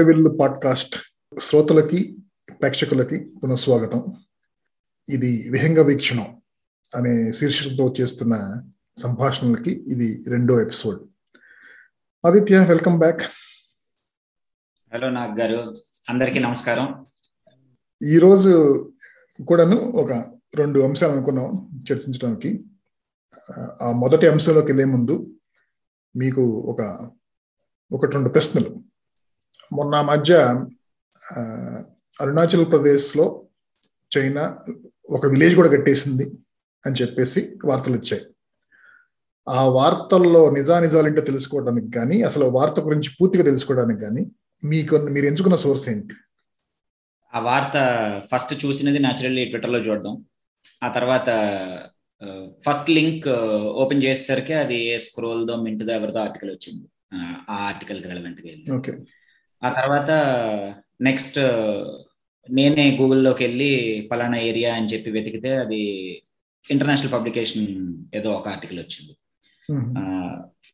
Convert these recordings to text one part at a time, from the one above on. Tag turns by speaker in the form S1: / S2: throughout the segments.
S1: హరివిల్లు podcast శ్రోతలకి ప్రేక్షకులకి పునఃస్వాగతం. ఇది విహంగ వీక్షణం అనే శీర్షికతో చేస్తున్న సంభాషణలకి ఇది రెండో episode. Aditya welcome back.
S2: Hello Nag గారు అందరికీ నమస్కారం.
S1: ఈరోజు కూడాను ఒక రెండు అంశాలు అనుకున్నాం చర్చించడానికి. ఆ మొదటి అంశంలోకి వెళ్ళే ముందు మీకు ఒక ఒకటి రెండు ప్రశ్నలు. మొన్న మధ్య అరుణాచల్ ప్రదేశ్లో చైనా ఒక విలేజ్ కూడా కట్టేసింది అని చెప్పేసి వార్తలు వచ్చాయి. ఆ వార్తల్లో నిజానిజాలేంటో తెలుసుకోవడానికి కానీ అసలు వార్త గురించి పూర్తిగా తెలుసుకోవడానికి కానీ మీకు మీరు ఎంచుకున్న సోర్స్ ఏంటి?
S2: ఆ వార్త ఫస్ట్ చూసినది న్యాచురల్లీ ట్విట్టర్లో చూడడం. ఆ తర్వాత ఫస్ట్ లింక్ ఓపెన్ చేసేసరికి అది ఏ స్క్రోల్ దో మింటుదో ఎవరిదో ఆర్టికల్ వచ్చింది. ఆ ఆర్టికల్కి రెలవెంట్గా వెళ్ళి
S1: ఓకే.
S2: ఆ తర్వాత నెక్స్ట్ నేనే గూగుల్లోకి వెళ్ళి పలానా ఏరియా అని చెప్పి వెతికితే అది ఇంటర్నేషనల్ పబ్లికేషన్ ఏదో ఒక ఆర్టికల్ వచ్చింది.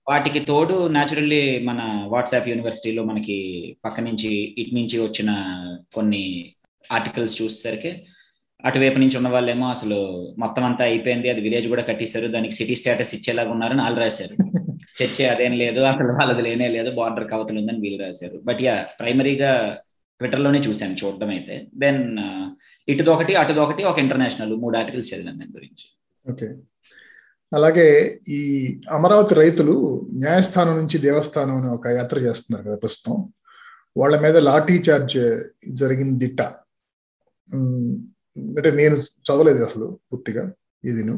S2: వాటికి తోడు న్యాచురల్లీ మన వాట్సాప్ యూనివర్సిటీలో మనకి పక్క నుంచి ఇటు నుంచి వచ్చిన కొన్ని ఆర్టికల్స్ చూసేసరికి అటువైపు నుంచి ఉన్న వాళ్ళేమో అసలు మొత్తం అంతా అయిపోయింది అది విలేజ్ కూడా కట్టేశారు దానికి సిటీ స్టేటస్ ఇచ్చేలాగా ఉన్నారని వాళ్ళు రాశారు. చర్చ అదేం లేదు అసలు వాళ్ళది లేనే లేదు బార్డర్ కవతలు ఉందని వీళ్ళు రాశారు. బట్ యా ప్రైమరీగా ట్విట్టర్లోనే చూశాను చూడడం అయితే. దెన్ ఇటుదొకటి అటుదొకటి ఒక ఇంటర్నేషనల్ మూడు ఆర్టికల్స్ చదివాను దాని గురించి.
S1: ఓకే అలాగే ఈ అమరావతి రైతులు న్యాయస్థానం నుంచి దేవస్థానం అని ఒక యాత్ర చేస్తున్నారు కదా ప్రస్తుతం. వాళ్ళ మీద లాఠీ చార్జ్ జరిగింది దిట్ట. అంటే నేను చదవలేదు అసలు పూర్తిగా ఇదిను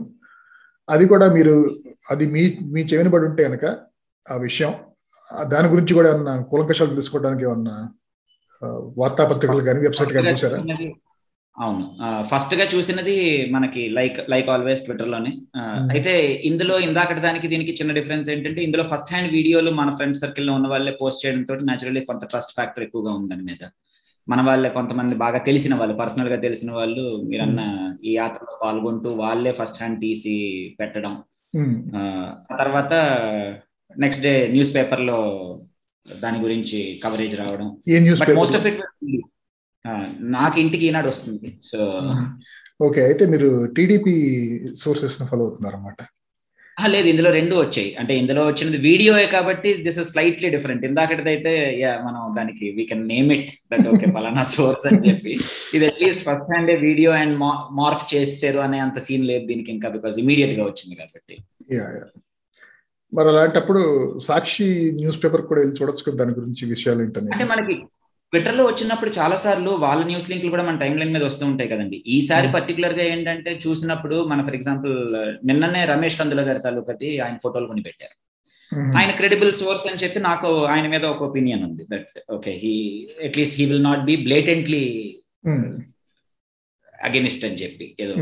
S1: అది కూడా మీరు అది మీ మీ చెవిన పడి ఉంటే కనుక ఆ విషయం దాని గురించి కూడా ఏమన్నా కూలంకషాలు తెలుసుకోవడానికి ఏమన్నా వార్తాపత్రికలు కానీ వెబ్సైట్ కానీ చూసారా?
S2: అవును. ఫస్ట్గా చూసినది మనకి లైక్ లైక్ ఆల్వేస్ ట్విట్టర్లోనే అయితే ఇందులో ఇందాకటి దానికి దీనికి చిన్న డిఫరెన్స్ ఏంటంటే ఇందులో ఫస్ట్ హ్యాండ్ వీడియోలు మన ఫ్రెండ్ సర్కిల్లో ఉన్న వాళ్ళే పోస్ట్ చేయడం తోటి న్యాచురల్లీ కొంత ట్రస్ట్ ఫ్యాక్టర్ ఎక్కువగా ఉంది దాని మీద మన వాళ్ళే కొంతమంది బాగా తెలిసిన వాళ్ళు పర్సనల్గా తెలిసిన వాళ్ళు మీరన్న ఈ యాత్రలో పాల్గొంటూ వాళ్ళే ఫస్ట్ హ్యాండ్ తీసి పెట్టడం. ఆ తర్వాత నెక్స్ట్ డే న్యూస్ పేపర్లో దాని గురించి కవరేజ్ రావడం. మోస్ట్ ఆఫ్ ఇట్ నాకు ఇంటికి ఈనాడు వస్తుంది. సో
S1: ఓకే అయితే మీరు టీడీపీ సోర్సెస్ ఫాలో అవుతున్నారు అనమాట
S2: లేదు ఇందులో రెండు వచ్చాయి. అంటే ఇందులో వచ్చినది వీడియోయే కాబట్టి దిస్ ఇస్ స్లైట్లీ డిఫరెంట్ ఇందాకటిదైతే యా మనం దానికి we can name it that okay పలానా సోర్స్ అని చెప్పి. ఇది at least first hand video and morph చేసారు అనే అంత సీన్ లేదు దీనికి ఇంకా బికాస్ ఇమీడియట్గా వచ్చింది కాబట్టి.
S1: మరి అలాంటప్పుడు సాక్షి న్యూస్ పేపర్ కూడా వెళ్ళి చూడొచ్చు దాని గురించి విషయాలు ఏంటని
S2: అంటే మనకి ట్విట్టర్లో వచ్చినప్పుడు చాలా సార్లు వాళ్ళ న్యూస్ లింక్లు కూడా మన టైం లైన్ మీద వస్తూ ఉంటాయి కదండి. ఈసారి పర్టికులర్గా ఏంటంటే చూసినప్పుడు మన ఫర్ ఎగ్జాంపుల్ నిన్ననే రమేష్ కందుల గారి తాలూకది ఆయన ఫోటోలు కొని పెట్టారు. ఆయన క్రెడిబుల్ సోర్స్ అని చెప్పి నాకు ఆయన మీద ఒక ఒపీనియన్ ఉంది. That okay he at least he will not be blatantly against అని చెప్పి ఏదో.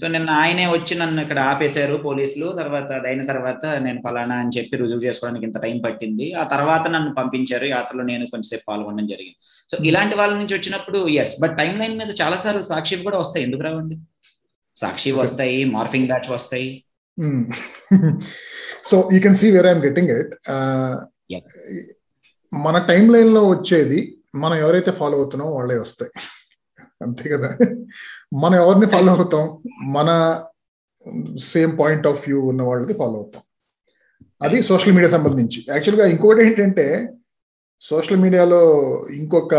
S2: సో నిన్న ఆయనే వచ్చి నన్ను ఇక్కడ ఆపేశారు పోలీసులు తర్వాత అది అయిన తర్వాత నేను ఫలానా అని చెప్పి రుజువు చేసుకోవడానికి ఇంత టైం పట్టింది. ఆ తర్వాత నన్ను పంపించారు యాత్రలో నేను కొంచెంసేపు పాల్గొనడం జరిగింది. సో ఇలాంటి వాళ్ళ నుంచి వచ్చినప్పుడు ఎస్ బట్ టైం లైన్ మీద చాలా సార్లు సాక్షి కూడా వస్తాయి. ఎందుకు రావండి? సాక్షి వస్తాయి మార్ఫింగ్ బ్యాచ్ వస్తాయి.
S1: So you can see where I'm getting it మన టైం లైన్లో వచ్చేది మనం ఎవరైతే ఫాలో అవుతున్నామో వాళ్ళే వస్తాయి. అంతే కదా. మనం ఎవరిని ఫాలో అవుతాం? మన సేమ్ పాయింట్ ఆఫ్ వ్యూ ఉన్న వాళ్ళది ఫాలో అవుతాం. అది సోషల్ మీడియా సంబంధించి. యాక్చువల్గా ఇంకొకటి ఏంటంటే సోషల్ మీడియాలో ఇంకొక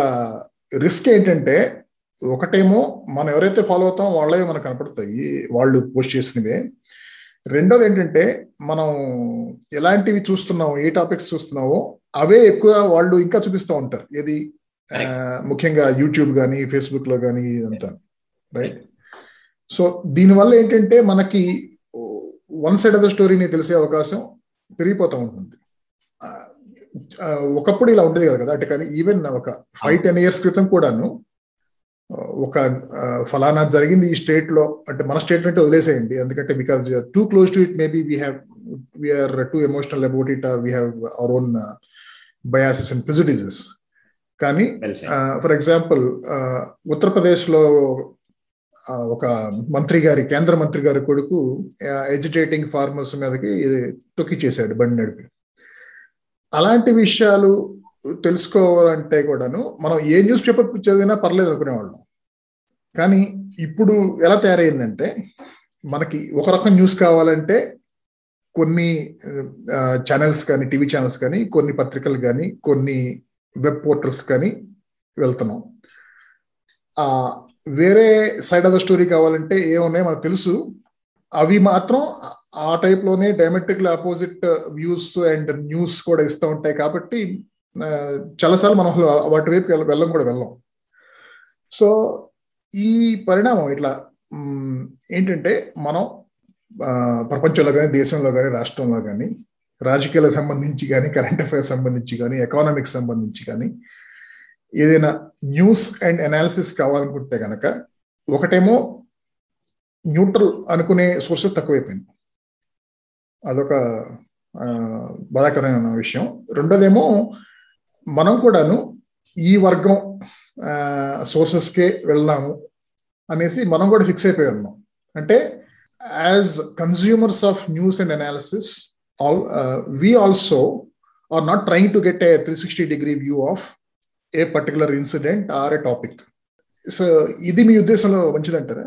S1: రిస్క్ ఏంటంటే ఒకటేమో మనం ఎవరైతే ఫాలో అవుతామో వాళ్ళే మనకు కనపడతాయి. వాళ్ళు పోస్ట్ చేసినవే. రెండోది ఏంటంటే మనం ఎలాంటివి చూస్తున్నామో ఏ టాపిక్స్ చూస్తున్నామో అవే ఎక్కువ వాళ్ళు ఇంకా చూపిస్తూ ఉంటారు. ఏది? ముఖ్యంగా యూట్యూబ్ కానీ ఫేస్బుక్లో కానీ ఇదంతా రైట్ సో దీనివల్ల ఏంటంటే మనకి వన్ సైడ్ ఆఫ్ ద స్టోరీని తెలిసే అవకాశం పెరిగిపోతూ ఉంటుంది. ఒకప్పుడు ఇలా ఉండేది కదా అంటే కానీ ఈవెన్ ఒక ఫైవ్ టెన్ ఇయర్స్ క్రితం కూడాను ఒక ఫలానా జరిగింది ఈ స్టేట్లో అంటే మన స్టేట్ అంటే వదిలేసేయండి. ఎందుకంటే because too close to it maybe we have we're too emotional about it we have our own biases and prejudices కానీ ఫర్ ఎగ్జాంపుల్ ఉత్తరప్రదేశ్లో ఒక మంత్రి గారి కేంద్ర మంత్రి గారి కొడుకు ఎజిటేటింగ్ ఫార్మర్స్ మీదకి తొక్కి చేశాడు బండి నడిపి. అలాంటి విషయాలు తెలుసుకోవాలంటే కూడాను మనం ఏ న్యూస్ పేపర్ చదివినా పర్లేదు అనుకునేవాళ్ళం. కానీ ఇప్పుడు ఎలా తయారైందంటే మనకి ఒక రకం న్యూస్ కావాలంటే కొన్ని ఛానల్స్ కానీ టీవీ ఛానల్స్ కానీ కొన్ని పత్రికలు కానీ కొన్ని వెబ్ పోర్టల్స్ కానీ వెళ్తున్నాం. వేరే సైడ్ ఆఫ్ ద స్టోరీ కావాలంటే ఏమున్నాయి మనకు తెలుసు. అవి మాత్రం ఆ టైప్లోనే diametrically opposite views and news కూడా ఇస్తూ ఉంటాయి కాబట్టి చాలాసార్లు మనం వాటి వైపు వెళ్ళం కూడా వెళ్ళం. సో ఈ పరిణామం ఇట్లా ఏంటంటే మనం ప్రపంచంలో కానీ దేశంలో కానీ రాష్ట్రంలో కానీ రాజకీయాలకు సంబంధించి కానీ కరెంట్ అఫైర్స్ సంబంధించి కానీ ఎకనామిక్స్ సంబంధించి కానీ ఏదైనా న్యూస్ అండ్ అనాలిసిస్ కావాలనుకుంటే కనుక ఒకటేమో న్యూట్రల్ అనుకునే సోర్సెస్ తక్కువైపోయింది అదొక బాధాకరమైన విషయం. రెండోదేమో మనం కూడాను ఈ వర్గం సోర్సెస్కే వెళ్దాము అనేసి మనం కూడా ఫిక్స్ అయిపోయి ఉన్నాం. అంటే as consumers of news and analysis all we also are not trying to get a three sixty degree view of a particular incident or a topic so ఇది మీ ఉద్దేశంలో మంచిదంటారా?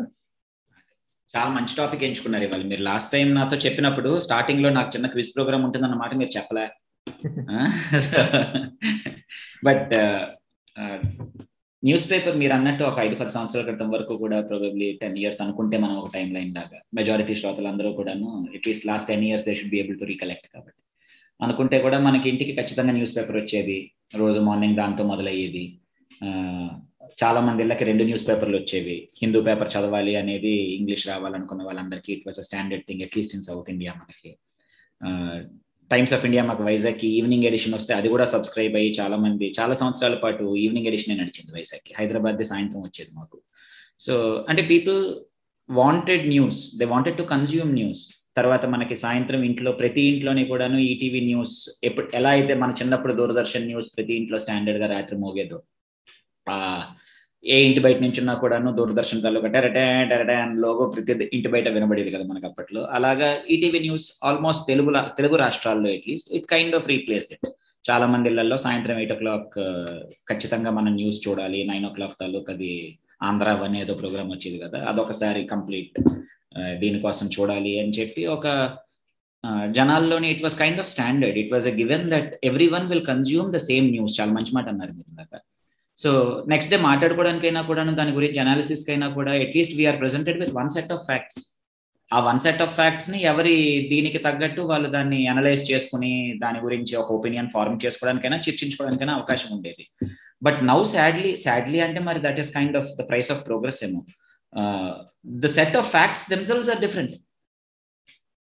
S2: చాలా మంచి టాపిక్ ఎంచుకున్నారు ఇవాళ. మీరు లాస్ట్ టైం నాతో చెప్పినప్పుడు స్టార్టింగ్లో నాకు చిన్న క్విజ్ ప్రోగ్రామ్ ఉంటుందన్నమాట మీరు చెప్పలే. బట్ న్యూస్ పేపర్ మీరు అన్నట్టు ఒక ఐదు పది సంవత్సరాల క్రితం వరకు కూడా ప్రొబబ్లీ టెన్ ఇయర్స్ అనుకుంటే మనం ఒక టైం లైన్ లాగా మెజారిటీ శ్రోతలందరూ కూడాను at least last ten years they should be able to recollect కాబట్టి. అనుకుంటే కూడా మనకి ఇంటికి ఖచ్చితంగా న్యూస్ పేపర్ వచ్చేది రోజు మార్నింగ్ దాంతో మొదలయ్యేది. చాలా మంది ఇళ్ళకి రెండు న్యూస్ పేపర్లు వచ్చేవి. హిందూ పేపర్ చదవాలి అనేది ఇంగ్లీష్ రావాలనుకున్న వాళ్ళందరికీ it was a standard thing at least in South India మనకి. టైమ్స్ ఆఫ్ ఇండియా మాకు వైజాగ్ ఈవినింగ్ ఎడిషన్ వస్తే అది కూడా సబ్స్క్రైబ్ అయ్యి చాలా మంది చాలా సంవత్సరాల పాటు ఈవినింగ్ ఎడిషన్ నడిచింది వైజాగ్ హైదరాబాద్ సాయంత్రం వచ్చేది మాకు. సో అంటే people wanted news they wanted to consume news తర్వాత మనకి సాయంత్రం ఇంట్లో ప్రతి ఇంట్లోని కూడాను ఈటీవీ న్యూస్ ఎప్పుడు ఎలా అయితే మన చిన్నప్పుడు దూరదర్శన్ న్యూస్ ప్రతి ఇంట్లో స్టాండర్డ్గా రాత్రి మోగేదో. ఏ ఇంటి బయట నుంచి ఉన్నా కూడాను దూరదర్శన్ తాలూకా టెరటే టెరటే అని లోగో ప్రతి ఇంటి బయట వినబడేది కదా మనకి అప్పట్లో. అలాగా ETV news almost Telugu Telugu రాష్ట్రాల్లో at least it kind of replace it చాలా మంది ఇళ్ళలో సాయంత్రం ఎయిట్ ఓ క్లాక్ ఖచ్చితంగా మనం న్యూస్ చూడాలి నైన్ ఓ క్లాక్ తాలూకు అది ఆంధ్ర వన్ ఏదో ప్రోగ్రామ్ వచ్చేది కదా అదొకసారి కంప్లీట్ uh, దీనికోసం చూడాలి అని చెప్పి ఒక uh, జనాల్లోని it was kind of standard it was a given that everyone will consume the same news చాలా మంచి మాట అన్నారు మీరు దాకా సో నెక్స్ట్ డే మాట్లాడుకోవడానికైనా కూడా దాని గురించి అనాలిసిస్ కైనా కూడా at least we're presented with one set of facts ఆ వన్ సెట్ ఆఫ్ ఫ్యాక్ట్స్ని ఎవరి దీనికి తగ్గట్టు వాళ్ళు దాన్ని అనలైజ్ చేసుకుని దాని గురించి ఒక ఒపీనియన్ ఫార్మ్ చేసుకోవడానికైనా చర్చించుకోవడానికైనా అవకాశం ఉండేది. బట్ నౌ సాడ్లీ సాడ్లీ అంటే మరి that is kind of the price of progress ఏమో. The set of facts themselves are different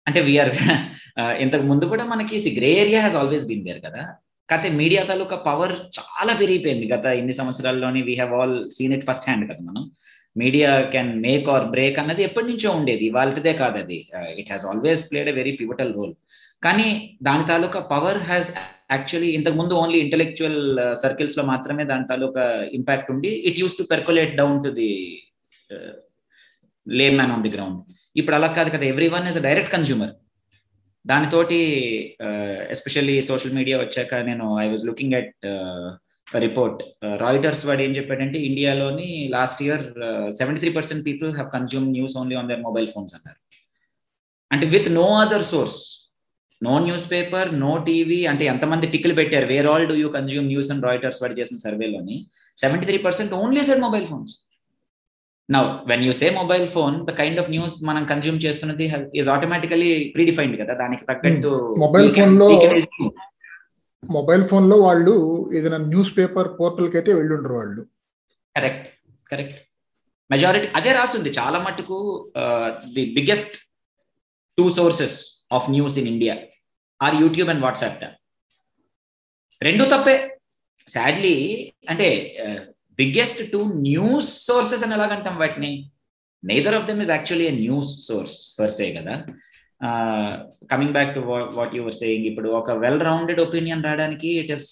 S2: అంటే వీఆర్ ఇంతకు ముందు కూడా మనకి grey area has always been there కదా. కాకపోతే మీడియా తాలూకా పవర్ చాలా పెరిగిపోయింది గత ఇన్ని సంవత్సరాల్లోని. We have all seen it first hand కదా మనం. Media can make or break అన్నది ఎప్పటి నుంచో ఉండేది. వాళ్ళదే కాదు అది. It has always played a very pivotal role కానీ దాని తాలూకా పవర్ హ్యాస్ యాక్చువల్లీ ఇంతకు ముందు ఓన్లీ ఇంటలెక్చువల్ సర్కిల్స్లో మాత్రమే దాని తాలూకా ఇంపాక్ట్ ఉండి it use to percolate down to the lay man on the ground ఇప్పుడు అలా కాదు కదా. Everyone is a direct consumer దానితోటి ఎస్పెషల్లీ సోషల్ మీడియా వచ్చాక నేను I was looking at report Reuters వాడు ఏం చెప్పాడంటే ఇండియాలోని last year seventy three percent people have consume news only on their mobile phones అన్నారు. అంటే with no other source no newspaper no TV అంటే ఎంతమంది టిక్లు పెట్టారు where all do you consume news and Reuters వాడు చేసిన సర్వేలోని seventy three percent only said mobile phones now when you say mobile phone the kind of news మనం consume చేస్తున్నది is automatically predefined కదా. దానికి తగ్గట్టు
S1: మొబైల్ ఫోన్లో మొబైల్ ఫోన్లో వాళ్ళు ఏదైనా న్యూస్ పేపర్ పోర్టల్కి అయితే వెళ్ళుండ్రు వాళ్ళు.
S2: కరెక్ట్ కరెక్ట్ మెజారిటీ అదే రాస్తుంది చాలా మటుకు the biggest two sources of news in India are YouTube and WhatsApp రెండు తప్పే. సాడ్లీ అంటే బిగ్గెస్ట్ టూ న్యూస్ సోర్సెస్ అని ఎలాగంటాం వాటిని? Neither of them is actually news source per కదా. Coming back to what your saying ఇప్పుడు ఒక well rounded opinion రావడానికి ఇట్ ఇస్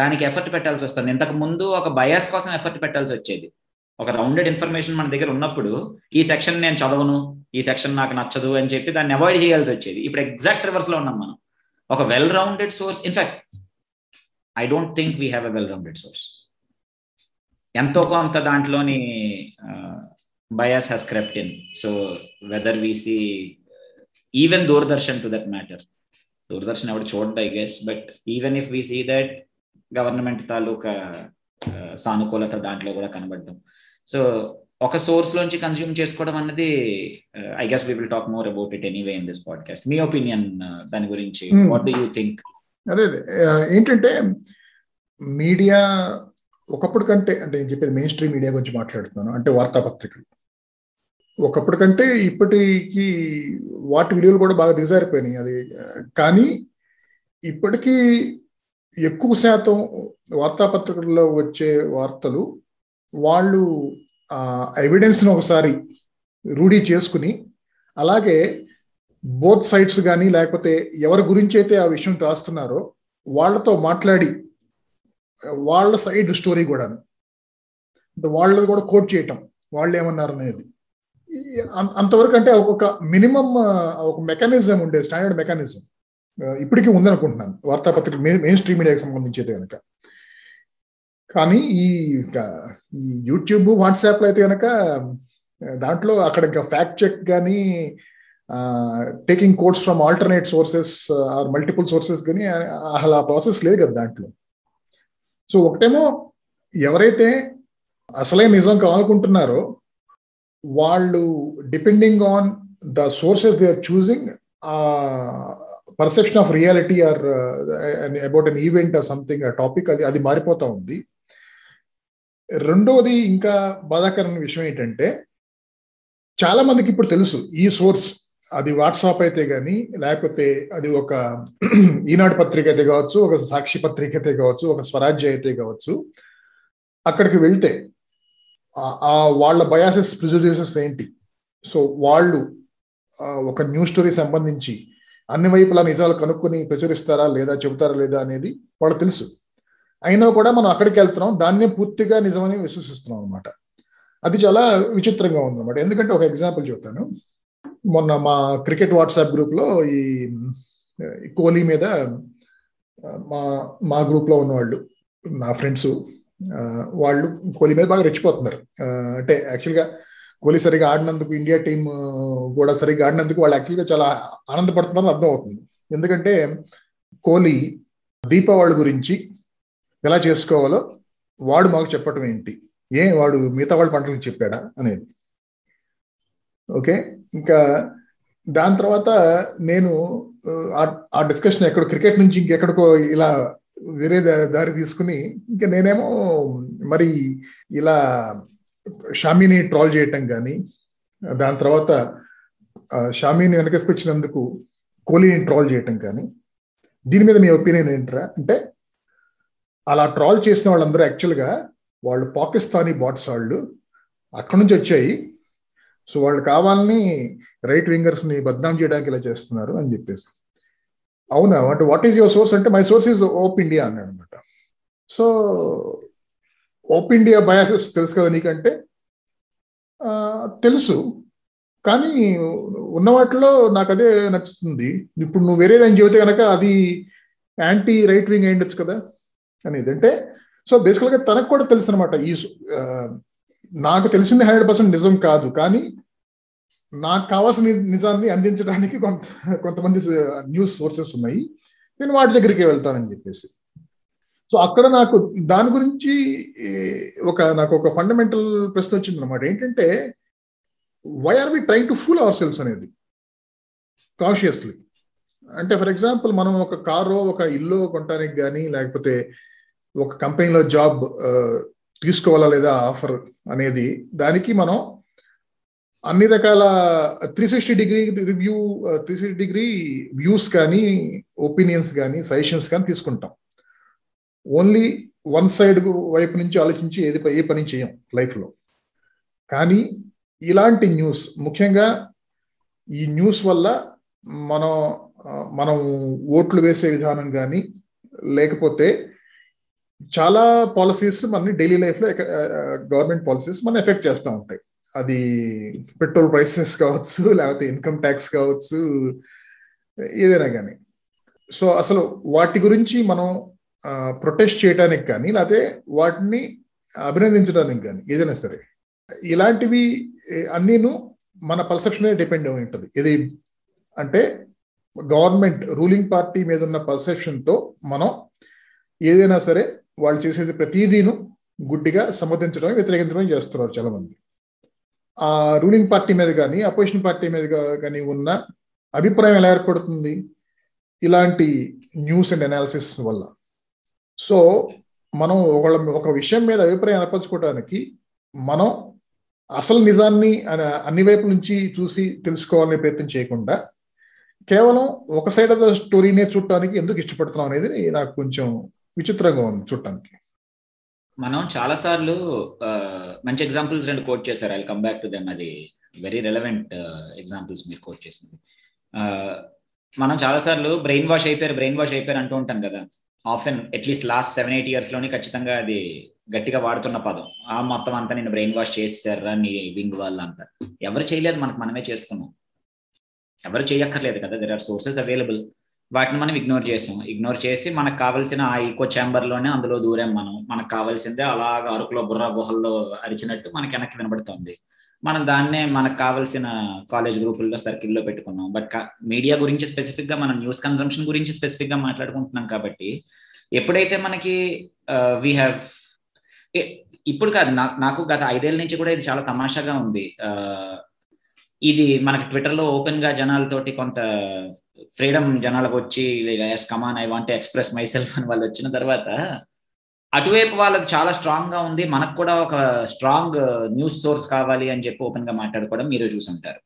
S2: దానికి ఎఫర్ట్ పెట్టాల్సి వస్తుంది. ఇంతకు ముందు ఒక బయాస్ కోసం ఎఫర్ట్ పెట్టాల్సి వచ్చేది. ఒక రౌండెడ్ ఇన్ఫర్మేషన్ మన దగ్గర ఉన్నప్పుడు ఈ సెక్షన్ నేను చదవను ఈ సెక్షన్ నాకు నచ్చదు అని చెప్పి దాన్ని అవాయిడ్ చేయాల్సి వచ్చేది. ఇప్పుడు ఎగ్జాక్ట్ రివర్స్లో ఉన్నాం మనం. ఒక well rounded source in fact I don't think we have a well rounded source ఎంతో కొంత దాంట్లోని bias has crept in so whether we see even Doordarshan to that matter Doordarshan ఎవడు చూడండి I guess but even if we see that government తాలూకా సానుకూలత దాంట్లో కూడా కనబడడం. So ఒక సోర్స్ లోంచి కన్జ్యూమ్ చేసుకోవడం అన్నది I guess we will talk more about it anyway in this podcast me opinion దాని గురించి వాట్ డూ యూ థింక్
S1: అదే అదే. ఏంటంటే మీడియా ఒకప్పుడు కంటే అంటే నేను చెప్పేది మెయిన్ స్ట్రీమ్ మీడియా గురించి మాట్లాడుతున్నాను అంటే వార్తాపత్రికలు. ఒకప్పుడు కంటే ఇప్పటికి వాటి విలువలు కూడా బాగా దిగజారిపోయినాయి. అది కానీ ఇప్పటికీ ఎక్కువ శాతం వార్తాపత్రికల్లో వచ్చే వార్తలు వాళ్ళు ఎవిడెన్స్ను ఒకసారి రూఢీ చేసుకుని అలాగే బోత్ సైడ్స్ కానీ లేకపోతే ఎవరి గురించి అయితే ఆ విషయం రాస్తున్నారో వాళ్ళతో మాట్లాడి వాళ్ళ సైడ్ స్టోరీ కూడా అంటే వాళ్ళది కూడా కోట్ చేయటం వాళ్ళు ఏమన్నారు అనేది. అంతవరకు అంటే ఒక మినిమం ఒక మెకానిజం ఉండేది స్టాండర్డ్ మెకానిజం ఇప్పటికీ ఉందనుకుంటున్నాను. వార్తాపత్రిక మెయిన్ స్ట్రీమ్ మీడియాకి సంబంధించి అయితే కనుక. కానీ ఈ ఈ యూట్యూబ్ వాట్సాప్లో అయితే కనుక దాంట్లో అక్కడ ఇంకా ఫ్యాక్ట్ చెక్ కానీ taking quotes from alternate sources or multiple sources కానీ అసలు ఆ ప్రాసెస్ లేదు కదా దాంట్లో. సో ఒకటేమో ఎవరైతే అసలే నిజం కావాలనుకుంటున్నారో వాళ్ళు depending on the sources they are choosing perception of reality or about an event or something ఆ టాపిక్ uh, అది అది మారిపోతా ఉంది. రెండవది ఇంకా బాధాకరమైన విషయం ఏంటంటే చాలా మందికి ఇప్పుడు తెలుసు ఈ సోర్స్ అది వాట్సాప్ అయితే కానీ లేకపోతే అది ఒక ఈనాడు పత్రిక అయితే కావచ్చు ఒక సాక్షి పత్రిక అయితే కావచ్చు ఒక స్వరాజ్య అయితే కావచ్చు అక్కడికి వెళ్తే ఆ వాళ్ళ బయాసెస్ ప్రిజుడిసెస్ ఏంటి? సో వాళ్ళు ఒక న్యూస్ స్టోరీ సంబంధించి అన్ని వైపులా నిజాలు కనుక్కొని ప్రచురిస్తారా లేదా చెబుతారా లేదా అనేది వాళ్ళు తెలుసు. అయినా కూడా మనం అక్కడికి వెళ్తున్నాం దాన్నే పూర్తిగా నిజమని విశ్వసిస్తున్నాం అనమాట అది చాలా విచిత్రంగా ఉందన్నమాట. ఎందుకంటే ఒక ఎగ్జాంపుల్ చెప్తాను. మొన్న మా క్రికెట్ వాట్సాప్ గ్రూప్లో ఈ కోహ్లీ మీద మా మా గ్రూప్లో ఉన్నవాళ్ళు నా ఫ్రెండ్స్ వాళ్ళు కోహ్లీ మీద బాగా రెచ్చిపోతున్నారు. అంటే యాక్చువల్గా కోహ్లీ సరిగా ఆడినందుకు ఇండియా టీం కూడా సరిగా ఆడినందుకు వాళ్ళు యాక్చువల్గా చాలా ఆనందపడుతున్నారని అర్థం అవుతుంది. ఎందుకంటే కోహ్లీ దీపావళి గురించి ఎలా చేసుకోవాలో వాడు మాకు చెప్పటం ఏంటి? ఏ వాడు మిగతా వాళ్ళ పంటలకు చెప్పాడా? అనేది. ఓకే? ఇంకా దాని తర్వాత నేను ఆ డిస్కషన్ ఎక్కడ క్రికెట్ నుంచి ఇంకెక్కడికో ఇలా వేరే దారి తీసుకుని ఇంకా నేనేమో మరి ఇలా షామీని ట్రాల్ చేయటం కానీ దాని తర్వాత షామీని వెనకేసుకొచ్చినందుకు కోహ్లీని ట్రాల్ చేయటం కానీ దీని మీద మీ ఒపీనియన్ ఏంటరా? అంటే అలా ట్రాల్ చేసిన వాళ్ళందరూ యాక్చువల్గా వాళ్ళు పాకిస్తానీ బాట్స్ వాళ్ళు అక్కడి నుంచి వచ్చాయి. సో వాళ్ళు కావాలని రైట్ వింగర్స్ని బద్నాం చేయడానికి ఇలా చేస్తున్నారు అని చెప్పేసి. అవునా? అంటే వాట్ ఈస్ యువర్ సోర్స్ అంటే my source is OpIndia అన్నాడు అనమాట సో ఓప్ ఇండియా బయాసెస్ తెలుసు కదా నీకంటే? తెలుసు. కానీ ఉన్న వాటిలో నాకు అదే నచ్చుతుంది. ఇప్పుడు నువ్వు వేరేదని చెబితే కనుక అది యాంటీ రైట్ వింగ్ అయిండొచ్చు కదా? అనేది. అంటే సో బేసికల్గా తనకు కూడా తెలుసు అనమాట ఈ నాకు తెలిసింది హండ్రెడ్ పర్సెంట్ నిజం కాదు కానీ నాకు కావాల్సిన నిజాన్ని అందించడానికి కొంత కొంతమంది న్యూస్ సోర్సెస్ ఉన్నాయి. నేను వాటి దగ్గరికి వెళ్తానని చెప్పేసి. సో అక్కడ నాకు దాని గురించి ఒక నాకు ఒక ఫండమెంటల్ ప్రశ్న వచ్చింది అనమాట ఏంటంటే why are we trying to fool ourselves అనేది? కాన్షియస్లీ అంటే ఫర్ ఎగ్జాంపుల్ మనం ఒక కారో ఒక ఇల్లు కొనడానికి కానీ లేకపోతే ఒక కంపెనీలో జాబ్ తీసుకోవాలా లేదా ఆఫర్ అనేది దానికి మనం అన్ని రకాల three sixty degree review three sixty degree views కానీ ఒపీనియన్స్ కానీ సజెషన్స్ కానీ తీసుకుంటాం. ఓన్లీ వన్ సైడ్ వైపు నుంచి ఆలోచించి ఏది ఏ పని చేయం లైఫ్లో కానీ ఇలాంటి న్యూస్ ముఖ్యంగా ఈ న్యూస్ వల్ల మనం మనం ఓట్లు వేసే విధానం కానీ లేకపోతే చాలా పాలసీస్ మన డైలీ లైఫ్లో గవర్నమెంట్ పాలసీస్ మన ఎఫెక్ట్ చేస్తూ ఉంటాయి. అది పెట్రోల్ ప్రైసెస్ కావచ్చు లేకపోతే ఇన్కమ్ ట్యాక్స్ కావచ్చు ఏదైనా కానీ సో అసలు వాటి గురించి మనం ప్రొటెస్ట్ చేయడానికి కానీ లేకపోతే వాటిని అభినందించడానికి కానీ ఏదైనా సరే ఇలాంటివి అన్నీను మన పర్సెప్షన్ మీద డిపెండ్ అయి ఉంటుంది. ఇది అంటే గవర్నమెంట్ రూలింగ్ పార్టీ మీద ఉన్న పర్సెప్షన్తో మనం ఏదైనా సరే వాళ్ళు చేసేది ప్రతిదీను గుడ్డిగా సమర్థించడం వ్యతిరేకించడం చేస్తున్నారు చాలా మంది ఆ రూలింగ్ పార్టీ మీద కానీ అపోజిషన్ పార్టీ మీద కానీ ఉన్న అభిప్రాయం ఎలా ఏర్పడుతుంది? ఇలాంటి న్యూస్ అండ్ అనాలిసిస్ వల్ల. సో మనం ఒకళ్ళ ఒక విషయం మీద అభిప్రాయం ఏర్పరచుకోవడానికి మనం అసలు నిజాన్ని అన్ని వైపుల నుంచి చూసి తెలుసుకోవాలనే ప్రయత్నం చేయకుండా కేవలం ఒక సైడ్ ఆఫ్ ద స్టోరీనే చూడటానికి ఎందుకు ఇష్టపడుతున్నాం అనేది నాకు కొంచెం విచిత్రంగా ఉంది చూడటానికి.
S2: మనం చాలా సార్లు మంచి ఎగ్జాంపుల్స్ రెండు కోట్ చేశారు. I come back to them అది వెరీ రెలవెంట్ ఎగ్జాంపుల్స్ మీరు కోట్ చేసింది. మనం చాలా సార్లు బ్రెయిన్ వాష్ అయిపోయారు బ్రెయిన్ వాష్ అయిపోయారు అంటూ ఉంటాం కదా. Often at least last seven eight ఇయర్స్లోని ఖచ్చితంగా అది గట్టిగా వాడుతున్న పదం. ఆ మొత్తం అంతా నేను బ్రెయిన్ వాష్ చేస్తారా నీ వింగ్ వాళ్ళంతా ఎవరు చేయలేదు మనకు మనమే చేసుకున్నాం. ఎవరు చేయక్కర్లేదు కదా. దెర్ ఆర్ సోర్సెస్ అవైలబుల్ వాటిని మనం ఇగ్నోర్ చేసాం ఇగ్నోర్ చేసి మనకు కావాల్సిన ఆ ఈకో ఛాంబర్లోనే అందులో దూరాం మనం. మనకు కావాల్సిందే అలాగ అరకులో బుర్ర గుహల్లో అరిచినట్టు మనకి వెనక్కి వినబడుతుంది. మనం దాన్నే మనకు కావాల్సిన కాలేజ్ గ్రూపుల్లో సర్కిల్లో పెట్టుకున్నాం. బట్ మీడియా గురించి స్పెసిఫిక్గా మనం న్యూస్ కన్సంప్షన్ గురించి స్పెసిఫిక్గా మాట్లాడుకుంటున్నాం కాబట్టి ఎప్పుడైతే మనకి వీ హ్యావ్ ఇప్పుడు కాదు నాకు గత ఐదేళ్ళ నుంచి కూడా ఇది చాలా తమాషాగా ఉంది. ఇది మనకి ట్విట్టర్లో ఓపెన్గా జనాలతోటి కొంత ఫ్రీడమ్ జనాలకు వచ్చి yes come on I want express myself అని వాళ్ళు వచ్చిన తర్వాత అటువైపు వాళ్ళకి చాలా స్ట్రాంగ్గా ఉంది. మనకు కూడా ఒక స్ట్రాంగ్ న్యూస్ సోర్స్ కావాలి అని చెప్పి ఓపెన్గా మాట్లాడుకోవడం మీరు చూసుంటారు.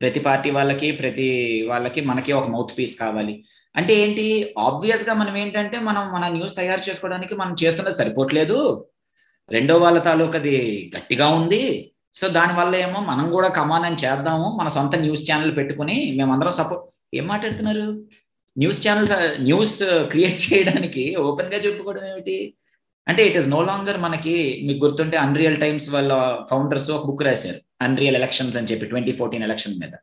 S2: ప్రతి పార్టీ వాళ్ళకి ప్రతి వాళ్ళకి మనకి ఒక మౌత్ పీస్ కావాలి. అంటే ఏంటి? ఆబ్వియస్గా మనం ఏంటంటే మనం మన న్యూస్ తయారు చేసుకోవడానికి మనం చేస్తున్నది సరిపోవట్లేదు. రెండో వాళ్ళ తాలూకది గట్టిగా ఉంది. సో దానివల్ల ఏమో మనం కూడా కమాన్ అని చేద్దాము. మన సొంత న్యూస్ ఛానల్ పెట్టుకుని మేమందరం సపోర్ట్ ఏం మాట్లాడుతున్నారు? న్యూస్ ఛానల్స్ న్యూస్ క్రియేట్ చేయడానికి ఓపెన్గా చెప్పుకోవడం ఏమిటి? అంటే ఇట్ ఇస్ నో లాంగర్ మనకి మీకు గుర్తుంటే అన్రియల్ టైమ్స్ వాళ్ళ ఫౌండర్స్ ఒక బుక్ రాశారు. అన్రియల్ ఎలక్షన్స్ అని చెప్పి ట్వంటీ ఫోర్టీన్ ఎలక్షన్ మీద.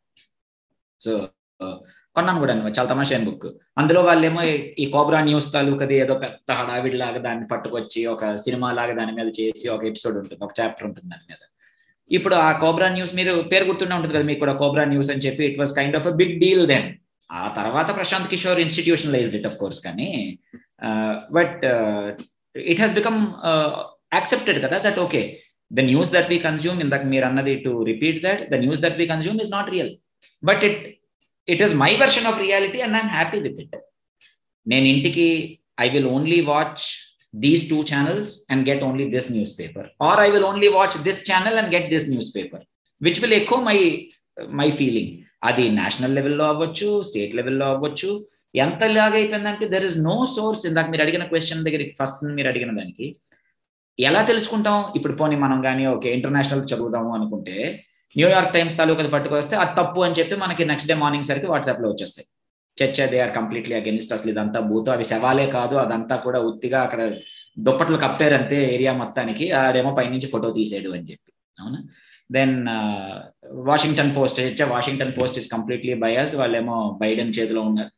S2: సో uh, కొన్నాను కూడా చాలా తమాషైన బుక్ అందులో వాళ్ళేమో ఈ కోబ్రా న్యూస్ తాలూకది ఏదో పెద్ద హడావిడి లాగా దాన్ని పట్టుకొచ్చి ఒక సినిమా లాగా దాని మీద చేసి ఒక ఎపిసోడ్ ఉంటుంది ఒక చాప్టర్ ఉంటుంది దాని మీద. ఇప్పుడు ఆ కోబ్రా న్యూస్ మీరు పేరు గుర్తుండే ఉంటుంది కదా మీకు కూడా కోబ్రా న్యూస్ అని చెప్పి it was kind of a big deal then ఆ తర్వాత Prashant Kishor institutionalised it of course కానీ but it has become accepted కదా that okay the news that we consume ఇందాక మీరు అన్నది to repeat that the news that we consume is not real but it it is my version of reality and I'm happy with it నేను ఇంటికి I will only watch these two channels and get only this newspaper. Or i will only watch this channel and get this newspaper which will echo my my feeling అది national లెవెల్లో అవ్వచ్చు state లెవెల్లో అవ్వచ్చు. ఎంత లాగైపోయిందంటే there is no source ఇందాక మీరు అడిగిన క్వశ్చన్ దగ్గరికి ఫస్ట్ మీరు అడిగిన దానికి ఎలా తెలుసుకుంటాం? ఇప్పుడు పోనీ మనం కానీ ఓకే ఇంటర్నేషనల్ చదువుదాము అనుకుంటే న్యూయార్క్ టైమ్స్ తాలూకా పట్టుకొస్తే అది తప్పు అని చెప్పి మనకి నెక్స్ట్ డే మార్నింగ్ సరికి వాట్సాప్లో వచ్చేస్తాయి. చర్చ దే ఆర్ కంప్లీట్లీ అగెన్స్ట్ అసలు ఇదంతా బూత్ అవి శవాలే కాదు అదంతా కూడా ఉత్తిగా అక్కడ దుప్పట్లు కప్పారంతే ఏరియా మొత్తానికి ఆడేమో పైనుంచి ఫోటో తీసాడు అని చెప్పి. అవునా? Then Washington Post Washington Post is completely biased వాళ్ళేమో బైడెన్ చేతిలో ఉన్నారు.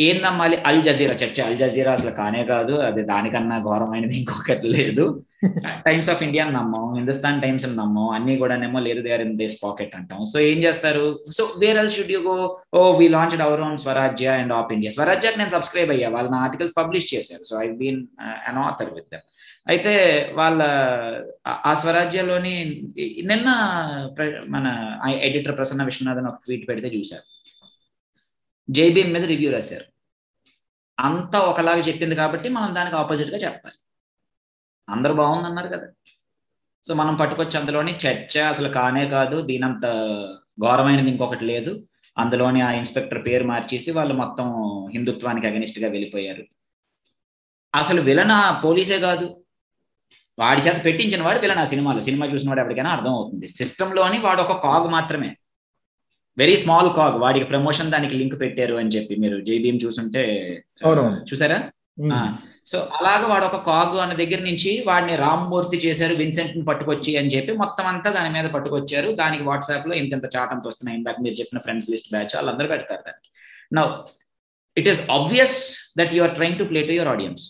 S2: ఏం నమ్మాలి? Al Jazeera. చర్చ అల్ జజీరా అసలు కానే కాదు. అది దానికన్నా ఘోరమైనది ఇంకొకటి లేదు. టైమ్స్ ఆఫ్ ఇండియా నమ్మం. హిందుస్థాన్ టైమ్స్ నమ్మం. అన్ని కూడానేమో లేదు they are in these pocket అంటాం. సో ఏం చేస్తారు? So where else should you go oh we launch our own Swarajya and OpIndia. స్వరాజ్యాకి నేను సబ్స్క్రైబ్ అయ్యా. వాళ్ళ ఆర్టికల్స్ పబ్లిష్ చేశారు. So I been an author with them. అయితే వాళ్ళ ఆ స్వరాజ్యంలోని నిన్న మన ఎడిటర్ ప్రసన్న విశ్వనాథన్ ఒక ట్వీట్ పెడితే చూశారు. జైబీఎం మీద రివ్యూ రాశారు. అంతా ఒకలాగా చెప్పింది కాబట్టి మనం దానికి ఆపోజిట్గా చెప్పాలి. అందరూ బాగుందన్నారు కదా. సో మనం పట్టుకొచ్చి అందులోని చర్చ అసలు కానే కాదు దీనంత ఘోరమైనది ఇంకొకటి లేదు. అందులోని ఆ ఇన్స్పెక్టర్ పేరు మార్చేసి వాళ్ళు మొత్తం హిందుత్వానికి అగనిస్ట్గా వెళ్ళిపోయారు. అసలు విలన్ పోలీసే కాదు. వాడి చేత పెట్టించిన వాడు విలన్ ఆ సినిమాలో. సినిమా చూసిన వాడు ఎవరికైనా అర్థం అవుతుంది. సిస్టంలోని వాడు ఒక కాగ్ మాత్రమే. వెరీ స్మాల్ కాగ్ వాడికి ప్రమోషన్ దానికి లింక్ పెట్టారు అని చెప్పి మీరు జేబీఎం చూసుంటే చూసారా? సో అలాగ వాడు ఒక కాగు అన్న దగ్గర నుంచి వాడిని రామ్మూర్తి చేశారు విన్సెంట్ని పట్టుకొచ్చి అని చెప్పి మొత్తం అంతా దాని మీద పట్టుకొచ్చారు. దానికి వాట్సాప్లో ఇంత చాటంత వస్తున్నాయి. ఇందాక మీరు చెప్పిన ఫ్రెండ్స్ లిస్ట్ బ్యాచ్ వాళ్ళందరూ పెడతారు దానికి. Now it is obvious that you are trying to play to your audience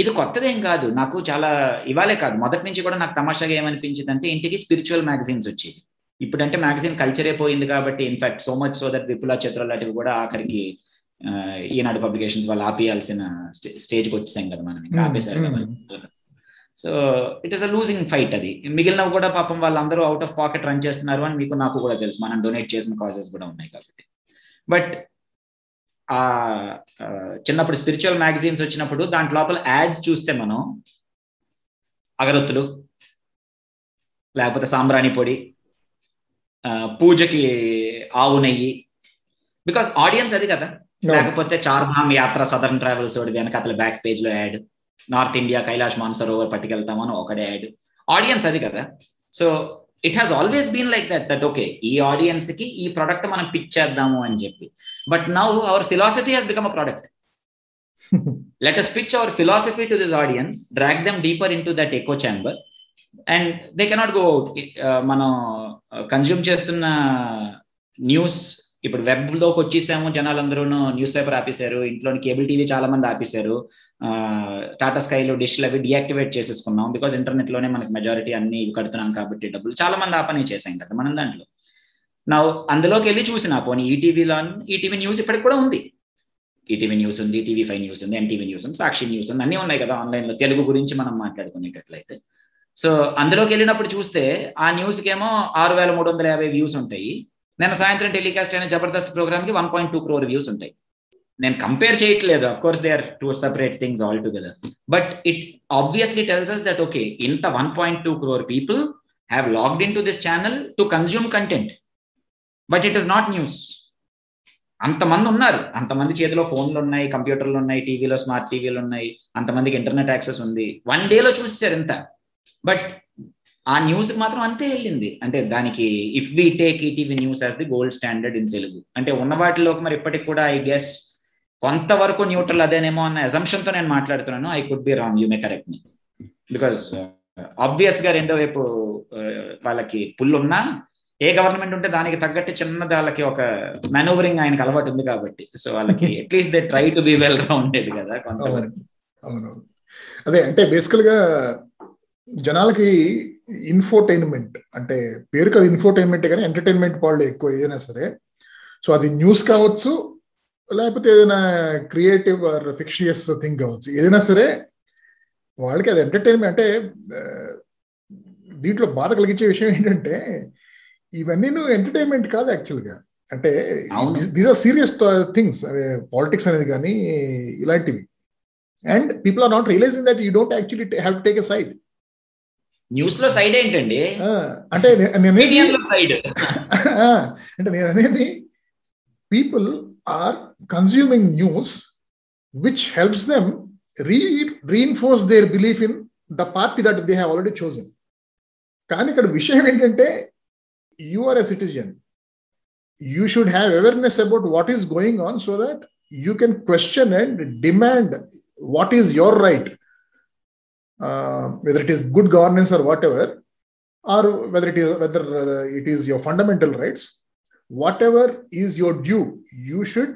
S2: ఇది కొత్తదేం కాదు. నాకు చాలా ఇవాళే కాదు. మొదటి నుంచి కూడా నాకు తమాషాగా ఏమనిపించింది అంటే ఇంటికి స్పిరిచువల్ మ్యాగజైన్స్ వచ్చేది ఇప్పుడంటే మ్యాగజైన్ కల్చరే పోయింది కాబట్టి in fact so much so that Vipula చిత్రాలు లాంటివి కూడా ఆఖరికి ఈనాడు పబ్లికేషన్స్ వాళ్ళు ఆపేయాల్సిన స్టేజ్కి వచ్చేసాం కదా మనం ఇంకా ఆపేశారు కదా so it is a losing fight అది. మిగిలినవి కూడా పాపం వాళ్ళందరూ అవుట్ ఆఫ్ పాకెట్ రన్ చేస్తున్నారు అని మీకు నాకు కూడా తెలుసు. మనం డొనేట్ చేసిన కాజెస్ కూడా ఉన్నాయి కాబట్టి. బట్ ఆ చిన్నప్పుడు స్పిరిచువల్ మ్యాగజైన్స్ వచ్చినప్పుడు దాంట్ లోపల యాడ్స్ చూస్తే మనం అగరొత్తులు లేకపోతే సాంబ్రాణి పొడి పూజకి ఆవు నెయ్యి. బికాస్ ఆడియన్స్ అది కదా. లేకపోతే చార్ధామ్ యాత్ర సదర్న్ ట్రావెల్స్ వెనక అతల బ్యాక్ పేజ్లో ad North India Kailash Mansarovar పట్టుకెళ్తామని ఒకటే యాడ్ ఆడియన్స్ అది కదా. So it has always been like that that okay ఈ ఆడియన్స్కి ఈ ప్రొడక్ట్ మనం పిచ్ చేద్దాము అని చెప్పి. But now our philosophy has become a product let us pitch our philosophy to this audience drag them deeper into that echo chamber and they cannot go మనం uh, consume చేస్తున్న news ఇప్పుడు వెబ్లోకి వచ్చేసాము జనాలందరూ news paper ఆపేశారు ఇంట్లోని cable TV చాలా మంది ఆపేశారు టాటా స్కైలో డిష్లు అవి డియాక్టివేట్ చేసేసుకున్నాం బికాస్ ఇంటర్నెట్లోనే మనకి మెజారిటీ అన్ని కడుతున్నాం కాబట్టి డబ్బులు చాలా మంది ఆ పని చేసాం కదా మనం దాంట్లో. నా అందులోకి వెళ్ళి చూసిన పోనీ ఈటీవీలో ఈటీవీ న్యూస్ ఇప్పటికి కూడా ఉంది. ఈటీవీ న్యూస్ ఉంది టీవీ ఫైవ్ న్యూస్ ఉంది ఎన్టీవీ న్యూస్ ఉంది సాక్షి న్యూస్ ఉంది అన్నీ ఉన్నాయి కదా ఆన్లైన్లో. తెలుగు గురించి మనం మాట్లాడుకునేటట్లయితే. సో అందులోకి వెళ్ళినప్పుడు చూస్తే ఆ న్యూస్కి ఏమో ఆరు వేల మూడు వందల యాభై వ్యూస్ ఉంటాయి. నేను సాయంత్రం టెలికాస్ట్ అయిన జబర్దస్త్ ప్రోగ్రామ్కి one point two crore views ఉంటాయి. నేను కంపేర్ చేయట్లేదు. Of course they are two separate things all together but it obviously tells us that okay ఇంత one point two crore people have logged in to this channel to consume content but it is not news అంతమంది ఉన్నారు. అంతమంది చేతిలో ఫోన్లు ఉన్నాయి కంప్యూటర్లు ఉన్నాయి టీవీలో స్మార్ట్ టీవీలు ఉన్నాయి అంతమందికి ఇంటర్నెట్ యాక్సెస్ ఉంది. వన్ డేలో చూసారు ఎంత బట్ ఆ న్యూస్ మాత్రం అంతే వెళ్ళింది. అంటే దానికి if we take ETV news as the gold standard in Telugu అంటే ఉన్న వాటిలోకి మరి ఇప్పటికి కూడా ఐ గెస్ కొంతవరకు న్యూట్రల్ అదేనేమో అన్న అజంప్షన్తో నేను మాట్లాడుతున్నాను. I could be wrong you may correct me because ఆబ్వియస్గా రెండో వైపు వాళ్ళకి పుల్ ఉన్నా ఏ గవర్నమెంట్ ఉంటే దానికి తగ్గట్టు చిన్న వాళ్ళకి ఒక మెనూవరింగ్ ఆయనకు అలవాటు ఉంది కాబట్టి. సో వాళ్ళకి at least they try to be well rounded కదా కొంతవరకు.
S1: అదే అంటే బేసికల్గా జనాలకి ఇన్ఫోటైన్మెంట్ అంటే పేరుకి అది ఇన్ఫోటైన్మెంట్ కానీ ఎంటర్టైన్మెంట్ వాళ్ళు ఎక్కువ ఏదైనా సరే. సో అది న్యూస్ కావచ్చు లేకపోతే ఏదైనా క్రియేటివ్ ఆర్ ఫిక్షియస్ థింగ్ కావచ్చు. ఏదైనా సరే వాళ్ళకి అది ఎంటర్టైన్మెంట్ అంటే దీంట్లో బాధ కలిగించే విషయం ఏంటంటే ఇవన్నీ ఎంటర్టైన్మెంట్ కాదు యాక్చువల్గా అంటే these are serious things politics అనేది కానీ ఇలాంటివి. And people are not realising that you don't actually have to take a
S2: side న్యూస్లో సైడ్ ఏంటండి?
S1: అంటే
S2: సైడ్.
S1: అంటే నేను అనేది people are consuming news which helps them re reinforce their belief in the party that they have already chosen కానీ ఇక్కడ విషయం ఏంటంటే you are a citizen you should have awareness about what is going on so that you can question and demand what is your right whether it is good governance or whatever, or whether it is whether uh, it is your fundamental rights, whatever is your due, you should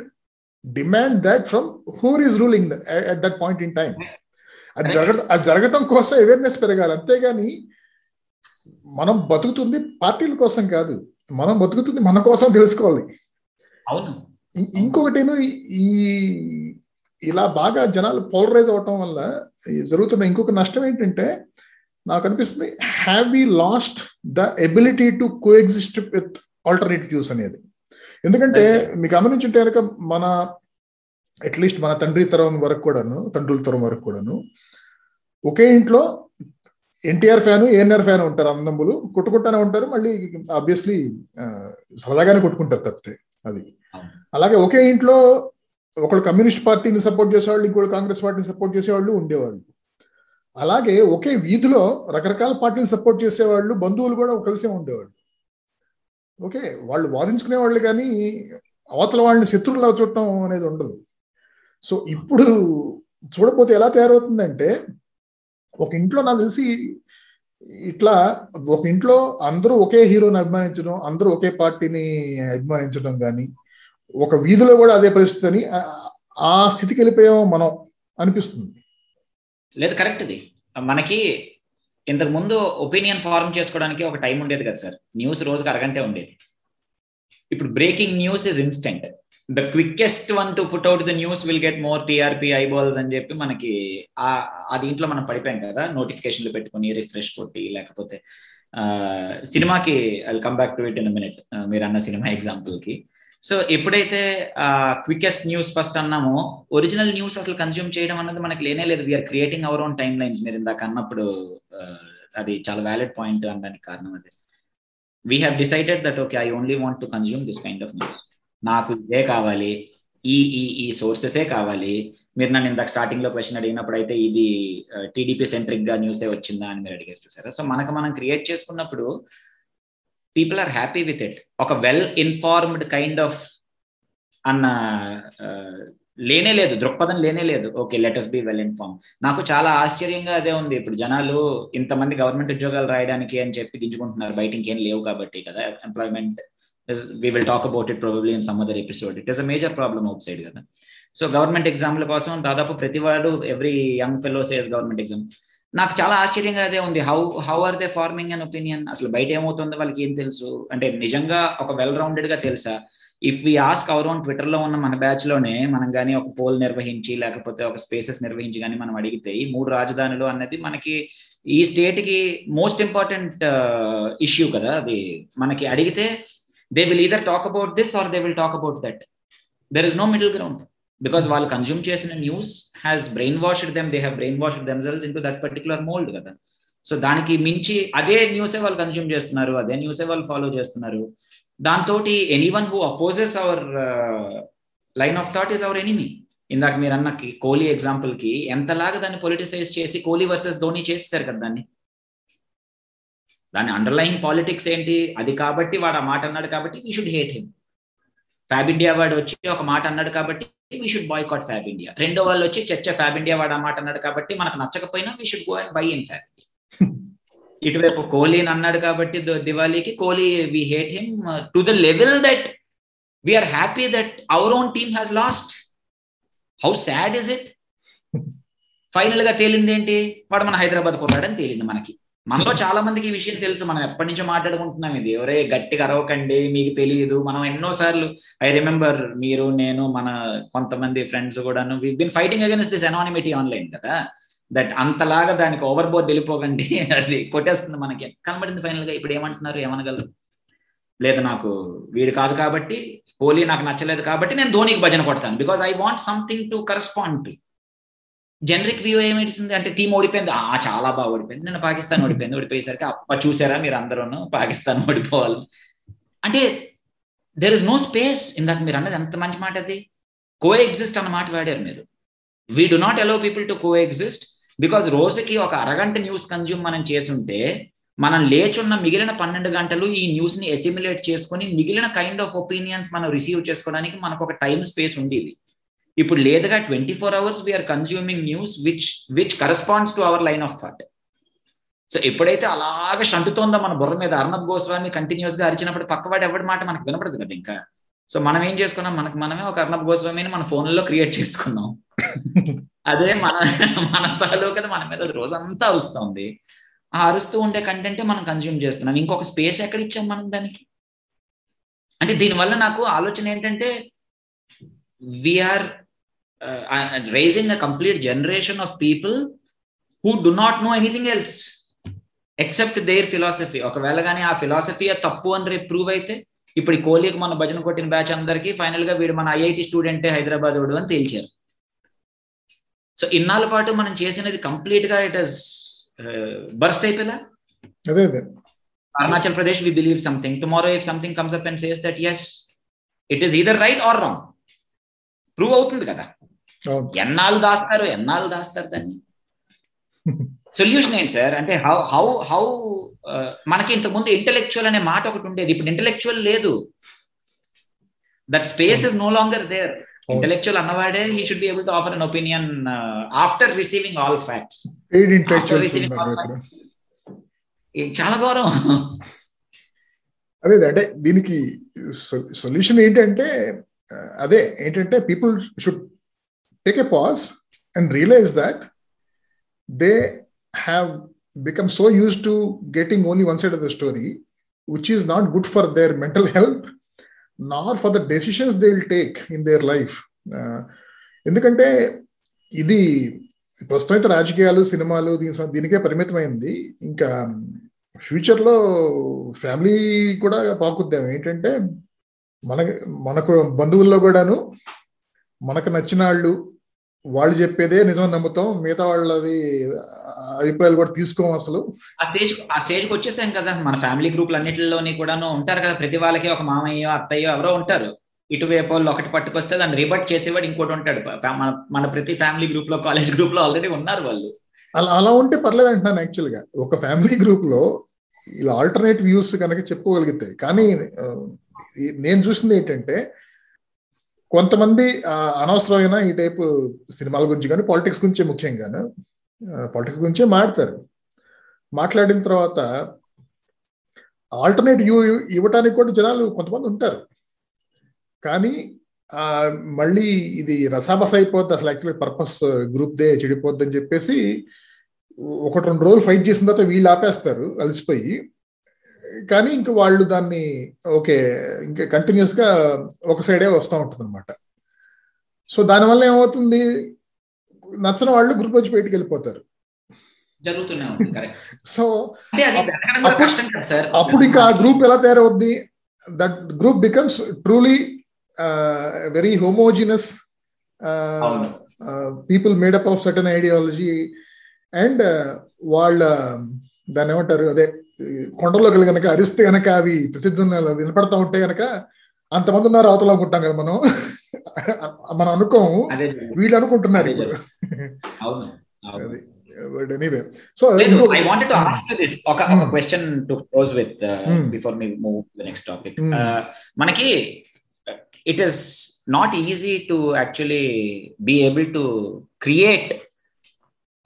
S1: demand that from who is ruling at, at that point in time. అది జరగ అది జరగటం కోసం awareness పెరగాలి అంతేగాని మనం బతుకుతుంది పార్టీల కోసం కాదు మనం బతుకుతుంది మన కోసం తెలుసుకోవాలి
S2: అవును
S1: ఇంకొకటి ఈ ఇలా బాగా జనాలు పోలరైజ్ అవటం వల్ల జరుగుతున్న ఇంకొక నష్టం ఏంటంటే నాకు అనిపిస్తుంది have we lost the ability to coexist with alternative views అనేది? ఎందుకంటే మీకు గమనించుంటే కనుక మన అట్లీస్ట్ మన తండ్రి తరం వరకు కూడాను తండ్రుల తరం వరకు కూడాను ఒకే ఇంట్లో ఎన్టీఆర్ ఫ్యాన్ ఏఎన్ఆర్ ఫ్యాన్ ఉంటారు అన్నదమ్ములు కొట్టుకుంటానే ఉంటారు మళ్ళీ ఆబ్వియస్లీ సరదాగానే కొట్టుకుంటారు తప్పితే అది. అలాగే ఒకే ఇంట్లో ఒకళ్ళు కమ్యూనిస్ట్ పార్టీని సపోర్ట్ చేసేవాళ్ళు ఇంకోళ్ళు కాంగ్రెస్ పార్టీని సపోర్ట్ చేసేవాళ్ళు ఉండేవాళ్ళు. అలాగే ఒకే వీధిలో రకరకాల పార్టీని సపోర్ట్ చేసేవాళ్ళు బంధువులు కూడా కలిసే ఉండేవాళ్ళు. ఓకే వాళ్ళు వాదించుకునే వాళ్ళు కానీ అవతల వాళ్ళని శత్రువులా చూడటం అనేది ఉండదు. సో ఇప్పుడు చూడపోతే ఎలా తయారవుతుందంటే ఒక ఇంట్లో నాకు తెలిసి ఇట్లా ఒక ఇంట్లో అందరూ ఒకే హీరోని అభిమానించడం అందరూ ఒకే పార్టీని అభిమానించడం కానీ ఒక వీధిలో కూడా అదే పరిస్థితి అని ఆ స్థితికి వెళ్ళిపోయామో మనం అనిపిస్తుంది.
S2: లేదు కరెక్ట్ ఇది. మనకి ఇంతకు ముందు ఒపీనియన్ ఫార్మ్ చేసుకోవడానికి ఒక టైం ఉండేది కదా సార్. న్యూస్ రోజుకి అరగంటే ఉండేది. ఇప్పుడు breaking news is instant. The quickest one to put out the news will get more TRP eyeballs అని చెప్పి మనకి ఆ దీంట్లో మనం పడిపోయాం కదా. నోటిఫికేషన్లు పెట్టుకుని రిఫ్రెష్ కొట్టి లేకపోతే సినిమాకి I come back to it in minute మీరు అన్న సినిమా ఎగ్జాంపుల్కి. సో ఎప్పుడైతే క్వికెస్ట్ న్యూస్ ఫస్ట్ అన్నామో ఒరిజినల్ న్యూస్ అసలు కన్జ్యూమ్ చేయడం అన్నది మనకి లేనే లేదు. We're creating our own timelines మీరు ఇందాక అన్నప్పుడు అది చాలా వ్యాలిడ్ పాయింట్ అనడానికి కారణం అది. We have decided that okay I only want to consume this kind of news నాకు ఇదే కావాలి ఈ ఈ ఈ సోర్సెసే కావాలి. మీరు నన్ను ఇందాక స్టార్టింగ్లో క్వశ్చన్ అడిగినప్పుడు అయితే ఇది టీడీపీ సెంట్రిక్గా న్యూసే వచ్చిందా అని మీరు అడిగారు చూసారా? సో మనకు మనం క్రియేట్ చేసుకున్నప్పుడు people are happy with it ఒక వెల్ ఇన్ఫార్మ్డ్ కైండ్ ఆఫ్ అన్న లేనే లేదు దృక్పథం లేనే లేదు. Okay let us be well inform నాకు చాలా ఆశ్చర్యంగా అదే ఉంది. ఇప్పుడు జనాలు ఇంతమంది గవర్నమెంట్ ఉద్యోగాలు రాయడానికి అని చెప్పి గింజుకుంటున్నారు. బయట ఇంకేం లేవు కాబట్టి కదా. Employment we will talk about it probably in some other episode it is a major problem outside కదా. సో గవర్నమెంట్ ఎగ్జామ్ల కోసం దాదాపు ప్రతి వాడు every young fellow says government exam నాకు చాలా ఆశ్చర్యంగా అదే ఉంది. How how are they forming an opinion అసలు బయట ఏమవుతుందో వాళ్ళకి ఏం తెలుసు? అంటే నిజంగా ఒక వెల్ రౌండెడ్గా తెలుసా? If we ask our own ట్విట్టర్లో ఉన్న మన బ్యాచ్లోనే మనం కానీ ఒక పోల్ నిర్వహించి లేకపోతే ఒక స్పేసెస్ నిర్వహించి కానీ మనం అడిగితే ఈ మూడు రాజధానులు అన్నది మనకి ఈ స్టేట్కి మోస్ట్ ఇంపార్టెంట్ ఇష్యూ కదా అది. మనకి అడిగితే they will either talk about this or they will talk about that there is no middle ground because వాళ్ళు కన్జ్యూమ్ చేసిన news has brainwashed them they have brainwashed themselves into that particular mould కదా. So దానికి మించి అదే న్యూసే వాళ్ళు consume చేస్తున్నారు అదే న్యూసే వాళ్ళు ఫాలో చేస్తున్నారు. దాంతో anyone who opposes our line of thought is our enemy ఇందాక మీరు అన్న కోహ్లీ ఎగ్జాంపుల్కి ఎంతలాగా దాన్ని పొలిటిసైజ్ చేసి కోహ్లీ వర్సెస్ ధోని చేసేసారు కదా దాన్ని. దాని అండర్లైన్ పాలిటిక్స్ ఏంటి? అది కాబట్టి వాడు ఆ మాట అన్నాడు కాబట్టి we should hate him Fabindia వాడు వచ్చి ఒక మాట అన్నాడు కాబట్టి we should boycott Fabindia రెండో వాళ్ళు వచ్చి చర్చ ఫ్యాబ్ ఇండియా వాడు ఆ మాట అన్నాడు కాబట్టి మనకు నచ్చకపోయినా we should go and buy in Fab ఇటువైపు కోహ్లీని అన్నాడు కాబట్టి దివాళీకి Kohli we hate him to the level that we're happy that our own team has lost how sad is it ఫైనల్గా తేలింది ఏంటి? వాడు మన హైదరాబాద్ కొన్నాడని తేలింది మనకి. మనలో చాలా మందికి ఈ విషయం తెలుసు. మనం ఎప్పటి నుంచో మాట్లాడుకుంటున్నాం. ఇది ఎవరే గట్టిగా అరవకండి మీకు తెలియదు మనం ఎన్నో సార్లు ఐ రిమెంబర్ మీరు నేను మన కొంతమంది ఫ్రెండ్స్ కూడాను we been fighting against this anonymity online కదా. దట్ అంతలాగా దానికి ఓవర్ బోర్డ్ వెళ్ళిపోకండి. అది కొట్టేస్తుంది మనకి. కనబడింది ఫైనల్గా ఇప్పుడు ఏమంటున్నారు? ఏమనగలరు? లేదు నాకు వీడు కాదు కాబట్టి కోహ్లీ నాకు నచ్చలేదు కాబట్టి నేను ధోనికి భజన కొడతాను. Because I want something to correspond to generic view ఏమిటింది అంటే టీం ఓడిపోయింది. ఆ చాలా బాగా ఓడిపోయింది. నేను పాకిస్తాన్ ఓడిపోయింది. ఓడిపోయేసరికి అప్ప చూసారా మీరు అందరూ పాకిస్తాన్ ఓడిపోవాలి. అంటే దెర్ ఇస్ నో స్పేస్ ఇందాక మీరు అన్నది ఎంత మంచి మాట అది? కో ఎగ్జిస్ట్ అన్న మాట వాడారు మీరు. We do not allow people to coexist because రోజుకి ఒక అరగంట న్యూస్ కన్జ్యూమ్ మనం చేసుంటే మనం లేచున్న మిగిలిన పన్నెండు గంటలు ఈ న్యూస్ని ఎసిమిలేట్ చేసుకుని మిగిలిన కైండ్ ఆఫ్ ఒపీనియన్స్ మనం రిసీవ్ చేసుకోవడానికి మనకు ఒక టైం స్పేస్ ఉండేది. ఇప్పుడు లేదుగా twenty four hours we're consuming news which which corresponds to our line of thought so ఎప్పుడైతే అలాగ షంటుతోందో మన బుర్ర మీద అర్ణబ్ గోస్వామి కంటిన్యూస్గా అరిచినప్పుడు పక్కవాడు ఎవరి మాట మనకు వినపడదు కదా ఇంకా? సో మనం ఏం చేసుకున్నాం? మనకు మనమే ఒక అర్ణబ్ గోస్వామిని మన ఫోన్లలో క్రియేట్ చేసుకున్నాం. అదే మన మన తాలూకా మన మీద రోజంతా అరుస్తుంది. ఆ అరుస్తూ ఉండే కంటెంటే మనం కన్జ్యూమ్ చేస్తున్నాం. ఇంకొక స్పేస్ ఎక్కడ ఇచ్చాం మనం దానికి? అంటే దీనివల్ల నాకు ఆలోచన ఏంటంటే we're raising a complete generation of people who do not know anything else except their philosophy ఒకవేళ కానీ ఆ ఫిలాసఫీ తప్పు అని రేపు ప్రూవ్ అయితే ఇప్పుడు కోహ్లీకి మన భజన కొట్టిన బ్యాచ్ అందరికీ ఫైనల్గా వీడు మన ఐఐటి స్టూడెంటే హైదరాబాద్ వాడు అని తేల్చారు. సో ఇన్నాళ్ళ పాటు మనం చేసినది కంప్లీట్గా ఇట్ ఇస్ బర్స్ట్ అయిపోయిందా? Arunachal Pradesh we believe something tomorrow if something comes up and says that yes it is either right or wrong prove అవుతుంది కదా. ఎన్నాళ్ళు దాస్తారు ఎన్నాళ్ళు దాస్తారు దాన్ని? సొల్యూషన్ ఏంటి సార్? అంటే హౌ హౌ హౌ మనకి ఇంతకుముందు ఇంటలెక్చువల్ అనే మాట ఒకటి ఉండేది. ఇప్పుడు ఇంటలెక్చువల్ లేదు. That space is no longer there intellectual అన్నవాడే he should be able to offer an opinion after receiving all facts చాలా గౌరవం
S1: అదే అంటే దీనికి సొల్యూషన్ ఏంటంటే అదే ఏంటంటే people should take a pause and realise that they have become so used to getting only one side of the story which is not good for their mental health nor for the decisions they will take in their life uh, ఎందుకంటే ఇది ప్రస్తుతం అయితే రాజకీయాలు సినిమాలు దీని దీనికే పరిమితమైంది. ఇంకా ఫ్యూచర్లో ఫ్యామిలీ కూడా పాకుద్దాం. ఏంటంటే మన మనకు బంధువుల్లో కూడాను మనకు నచ్చిన వాళ్ళు వాళ్ళు చెప్పేదే నిజం నమ్ముతాం. మిగతా వాళ్ళది అభిప్రాయాలు కూడా తీసుకోం అసలు.
S2: ఆ స్టేజ్ ఆ స్టేజ్కి వచ్చేసాం కదా. మన ఫ్యామిలీ గ్రూప్లు అన్నిటిలోని కూడాను ఉంటారు కదా. ప్రతి వాళ్ళకి ఒక మామయ్యో అత్తయ్యో ఎవరో ఉంటారు. ఇటువైపు వాళ్ళు ఒకటి పట్టుకొస్తే దాన్ని రిబట్ చేసేవాడు ఇంకోటి ఉంటాడు. మన మన ప్రతి ఫ్యామిలీ గ్రూప్లో కాలేజ్ గ్రూప్లో ఆల్రెడీ ఉన్నారు వాళ్ళు.
S1: అలా అలా ఉంటే పర్లేదు అంటున్నాను యాక్చువల్గా. ఒక ఫ్యామిలీ గ్రూప్లో ఇలా ఆల్టర్నేట్ వ్యూస్ కనుక చెప్పుకోగలిగితే. కానీ నేను చూసింది ఏంటంటే కొంతమంది అనవసరమైన ఈ టైపు సినిమాల గురించి కానీ పాలిటిక్స్ గురించే ముఖ్యంగాను పాలిటిక్స్ గురించే మాట్లాడతారు. మాట్లాడిన తర్వాత ఆల్టర్నేట్ వ్యూ ఇవ్వటానికి కూడా జనాలు కొంతమంది ఉంటారు. కానీ మళ్ళీ ఇది రసాబస అయిపోద్ది అసలు యాక్చువల్లీ పర్పస్ గ్రూప్ దే చెడిపోద్ది అని చెప్పేసి ఒకటి రెండు రోజులు ఫైట్ చేసిన తర్వాత వీళ్ళు ఆపేస్తారు అలసిపోయి. కానీ ఇంక వాళ్ళు దాన్ని ఓకే ఇంకా కంటిన్యూస్గా ఒక సైడే వస్తూ ఉంటుంది అనమాట సో దానివల్ల ఏమవుతుంది? నచ్చని వాళ్ళు గ్రూప్ వచ్చి బయటికి వెళ్ళిపోతారు. సో అప్పుడు ఇంకా ఆ గ్రూప్ ఎలా తయారవుద్ది? That group becomes truly very homogeneous people made up of certain ideology and వాళ్ళ దాన్ని ఏమంటారు? అదే కొండలోకి కనుక అరిస్తే కనుక అవి ప్రతిధ్వనాలు వినపడతా ఉంటే కనుక అంతమంది ఉన్నారు అవతల అనుకుంటాం కదా మనం. మనం అనుకోము. వీళ్ళు అనుకుంటున్నారు anyway so
S2: I wanted to ask this ఒక question to close with before me move to next topic మనకి it is not easy to actually be able to create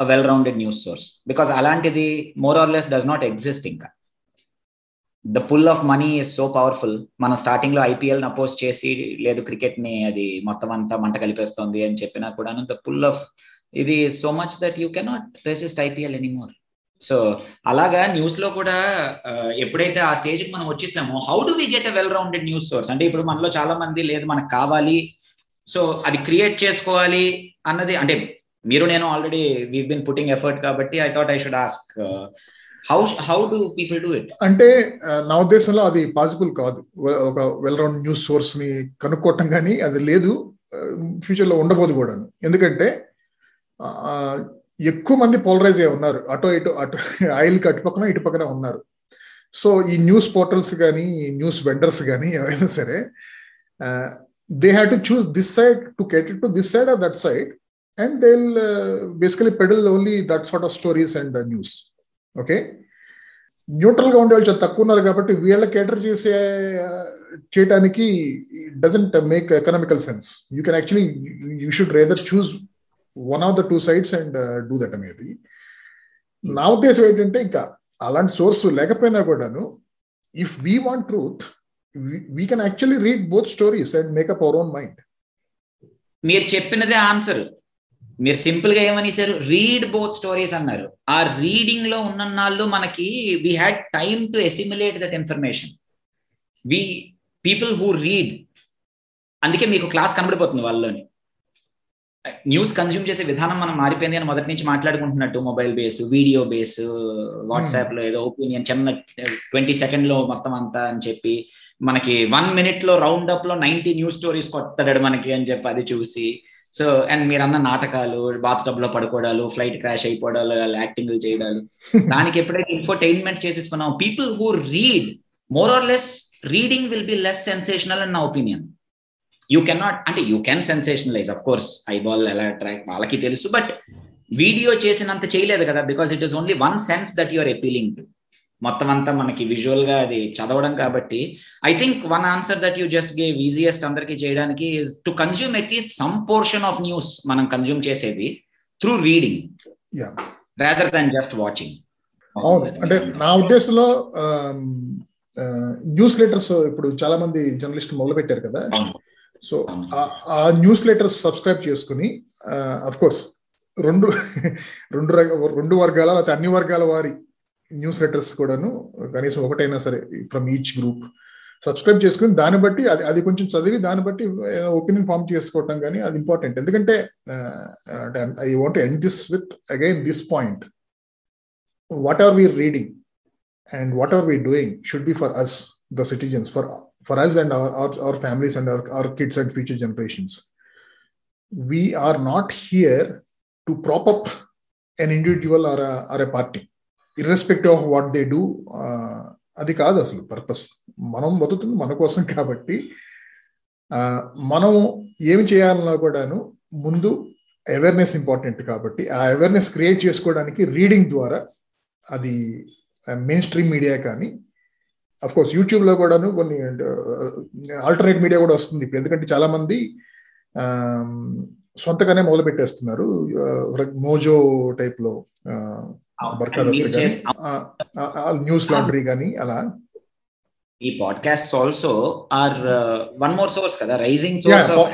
S2: a well rounded news source because అలాంటిది more or less does not exist ఇంకా. The pull of money is so powerful మనం స్టార్టింగ్లో IPL oppose చేసి లేదు క్రికెట్ని అది మొత్తం అంతా మంట కలిపేస్తుంది అని చెప్పినా కూడా ద పుల్ ఆఫ్ ఇది so much that you cannot resist IPL anymore so అలాగా న్యూస్లో కూడా ఎప్పుడైతే ఆ స్టేజ్కి మనం వచ్చేసామో how do we get a well rounded news source అంటే ఇప్పుడు మనలో చాలా మంది లేదు మనకు కావాలి. సో అది క్రియేట్ చేసుకోవాలి అన్నది అంటే మీరు నేను already we been putting effort కాబట్టి I thought I should ask how how do people do it
S1: అంటే uh, నా ఉద్దేశంలో అది పాసిబుల్ కాదు. ఒక వెల్ రౌండ్ న్యూస్ సోర్స్ని కనుక్కోవటం కానీ అది లేదు. Uh, ఫ్యూచర్లో ఉండబోదు కూడా. ఎందుకంటే ఎక్కువ మంది పోలరైజ్ అయి ఉన్నారు. అటో ఇటు అటు ఆయిల్కి అటుపక్కన ఇటు పక్కన ఉన్నారు. సో ఈ న్యూస్ పోర్టల్స్ కానీ న్యూస్ వెండర్స్ కానీ ఎవరైనా సరే they have to choose this side to get to this side or that side and they will basically peddle only that sort of stories and news okay న్యూట్రల్గా ఉండే వాళ్ళు తక్కువ ఉన్నారు కాబట్టి వీళ్ళ కేటర్ చేసే చేయడానికి doesn't make economical sense you can actually you should rather choose one of the two sides and do that అనేది నా ఉద్దేశం ఏంటంటే ఇంకా అలాంటి సోర్స్ లేకపోయినా కూడాను if we want truth we can actually read both stories and make up our own mind
S2: మీరు చెప్పినదే ఆన్సర్ మీరు సింపుల్గా ఏమనిసారు రీడ్ బోత్ స్టోరీస్ అన్నారు. ఆ రీడింగ్లో ఉన్న నాళ్ళు మనకి we had time to assimilate that information we people who read అందుకే మీకు క్లాస్ కనబడిపోతుంది వాళ్ళలోని. న్యూస్ కన్జ్యూమ్ చేసే విధానం మనం మారిపోయింది అని మొదటి నుంచి మాట్లాడుకుంటున్నట్టు మొబైల్ బేస్ వీడియో బేస్ వాట్సాప్లో ఏదో ఒపీనియన్ చిన్న ట్వంటీ సెకండ్లో మొత్తం అంతా అని చెప్పి మనకి వన్ మినిట్లో రౌండ్ అప్లో నైన్టీ న్యూస్ స్టోరీస్ కొట్టడాడు మనకి అని చెప్పి అది చూసి సో అండ్ మీరు అన్న నాటకాలు బాత్ టబ్లో పడుకోవడాలు ఫ్లైట్ క్రాష్ అయిపోవడాలు యాక్టింగ్లు చేయడాలు. దానికి ఎప్పుడైతే ఇన్ఫర్టైన్మెంట్ చేసేసుకున్నాం people who read more or less reading will be less sensational and నా ఒపీనియన్. యూ కెనాట్ అంటే you can sensationalize of course eyeball ఎలా ట్రాక్ వాళ్ళకి తెలుసు బట్ వీడియో చేసినంత చేయలేదు కదా because it is only one sense that you're appealing to. మొత్తం అంతా మనకి విజువల్గా అది చదవడం కాబట్టి I think one answer that you just gave easiest అందరికి చేయడానికి is to consume at least some portion of news మనం కన్జ్యూమ్ చేసేది through reading rather than just
S1: watching అంటే నా ఉద్దేశంలో న్యూస్ లెటర్స్ ఇప్పుడు చాలా మంది జర్నలిస్ట్ మొదలు పెట్టారు కదా సో ఆ న్యూస్ లెటర్స్ సబ్స్క్రైబ్ చేసుకుని అఫ్ కోర్స్ రెండు రెండు రెండు వర్గాల లేకపోతే అన్ని వర్గాల వారి న్యూస్ లెటర్స్ కూడాను కనీసం ఒకటైనా సరే ఫ్రమ్ ఈచ్ గ్రూప్ సబ్స్క్రైబ్ చేసుకుని దాన్ని బట్టి అది అది కొంచెం చదివి దాన్ని బట్టి ఒపీనియన్ ఫామ్ చేసుకోవటం కానీ అది ఇంపార్టెంట్ ఎందుకంటే I want end this with again this point what are we reading and what are we doing should be for us the citizens for for us and our our families and our our kids and future generations we are not here to prop up an individual or a, or a party. Irrespective of what they do అది కాదు అసలు purpose మనం బతుకుతుంది మన కోసం కాబట్టి మనం ఏమి చేయాలన్నా కూడాను ముందు అవేర్నెస్ ఇంపార్టెంట్ కాబట్టి ఆ అవేర్నెస్ క్రియేట్ చేసుకోవడానికి రీడింగ్ ద్వారా అది మెయిన్ స్ట్రీమ్ మీడియా కానీ అఫ్ కోర్స్ యూట్యూబ్లో కూడాను కొన్ని ఆల్టర్నేట్ మీడియా కూడా వస్తుంది. ఇప్పుడు ఎందుకంటే చాలామంది సొంతగానే మొదలు పెట్టేస్తున్నారు మోజో టైప్లో న్యూస్ లాండ్రీ కానీ అలా?
S2: ఈ podcast also are one more source కదా rising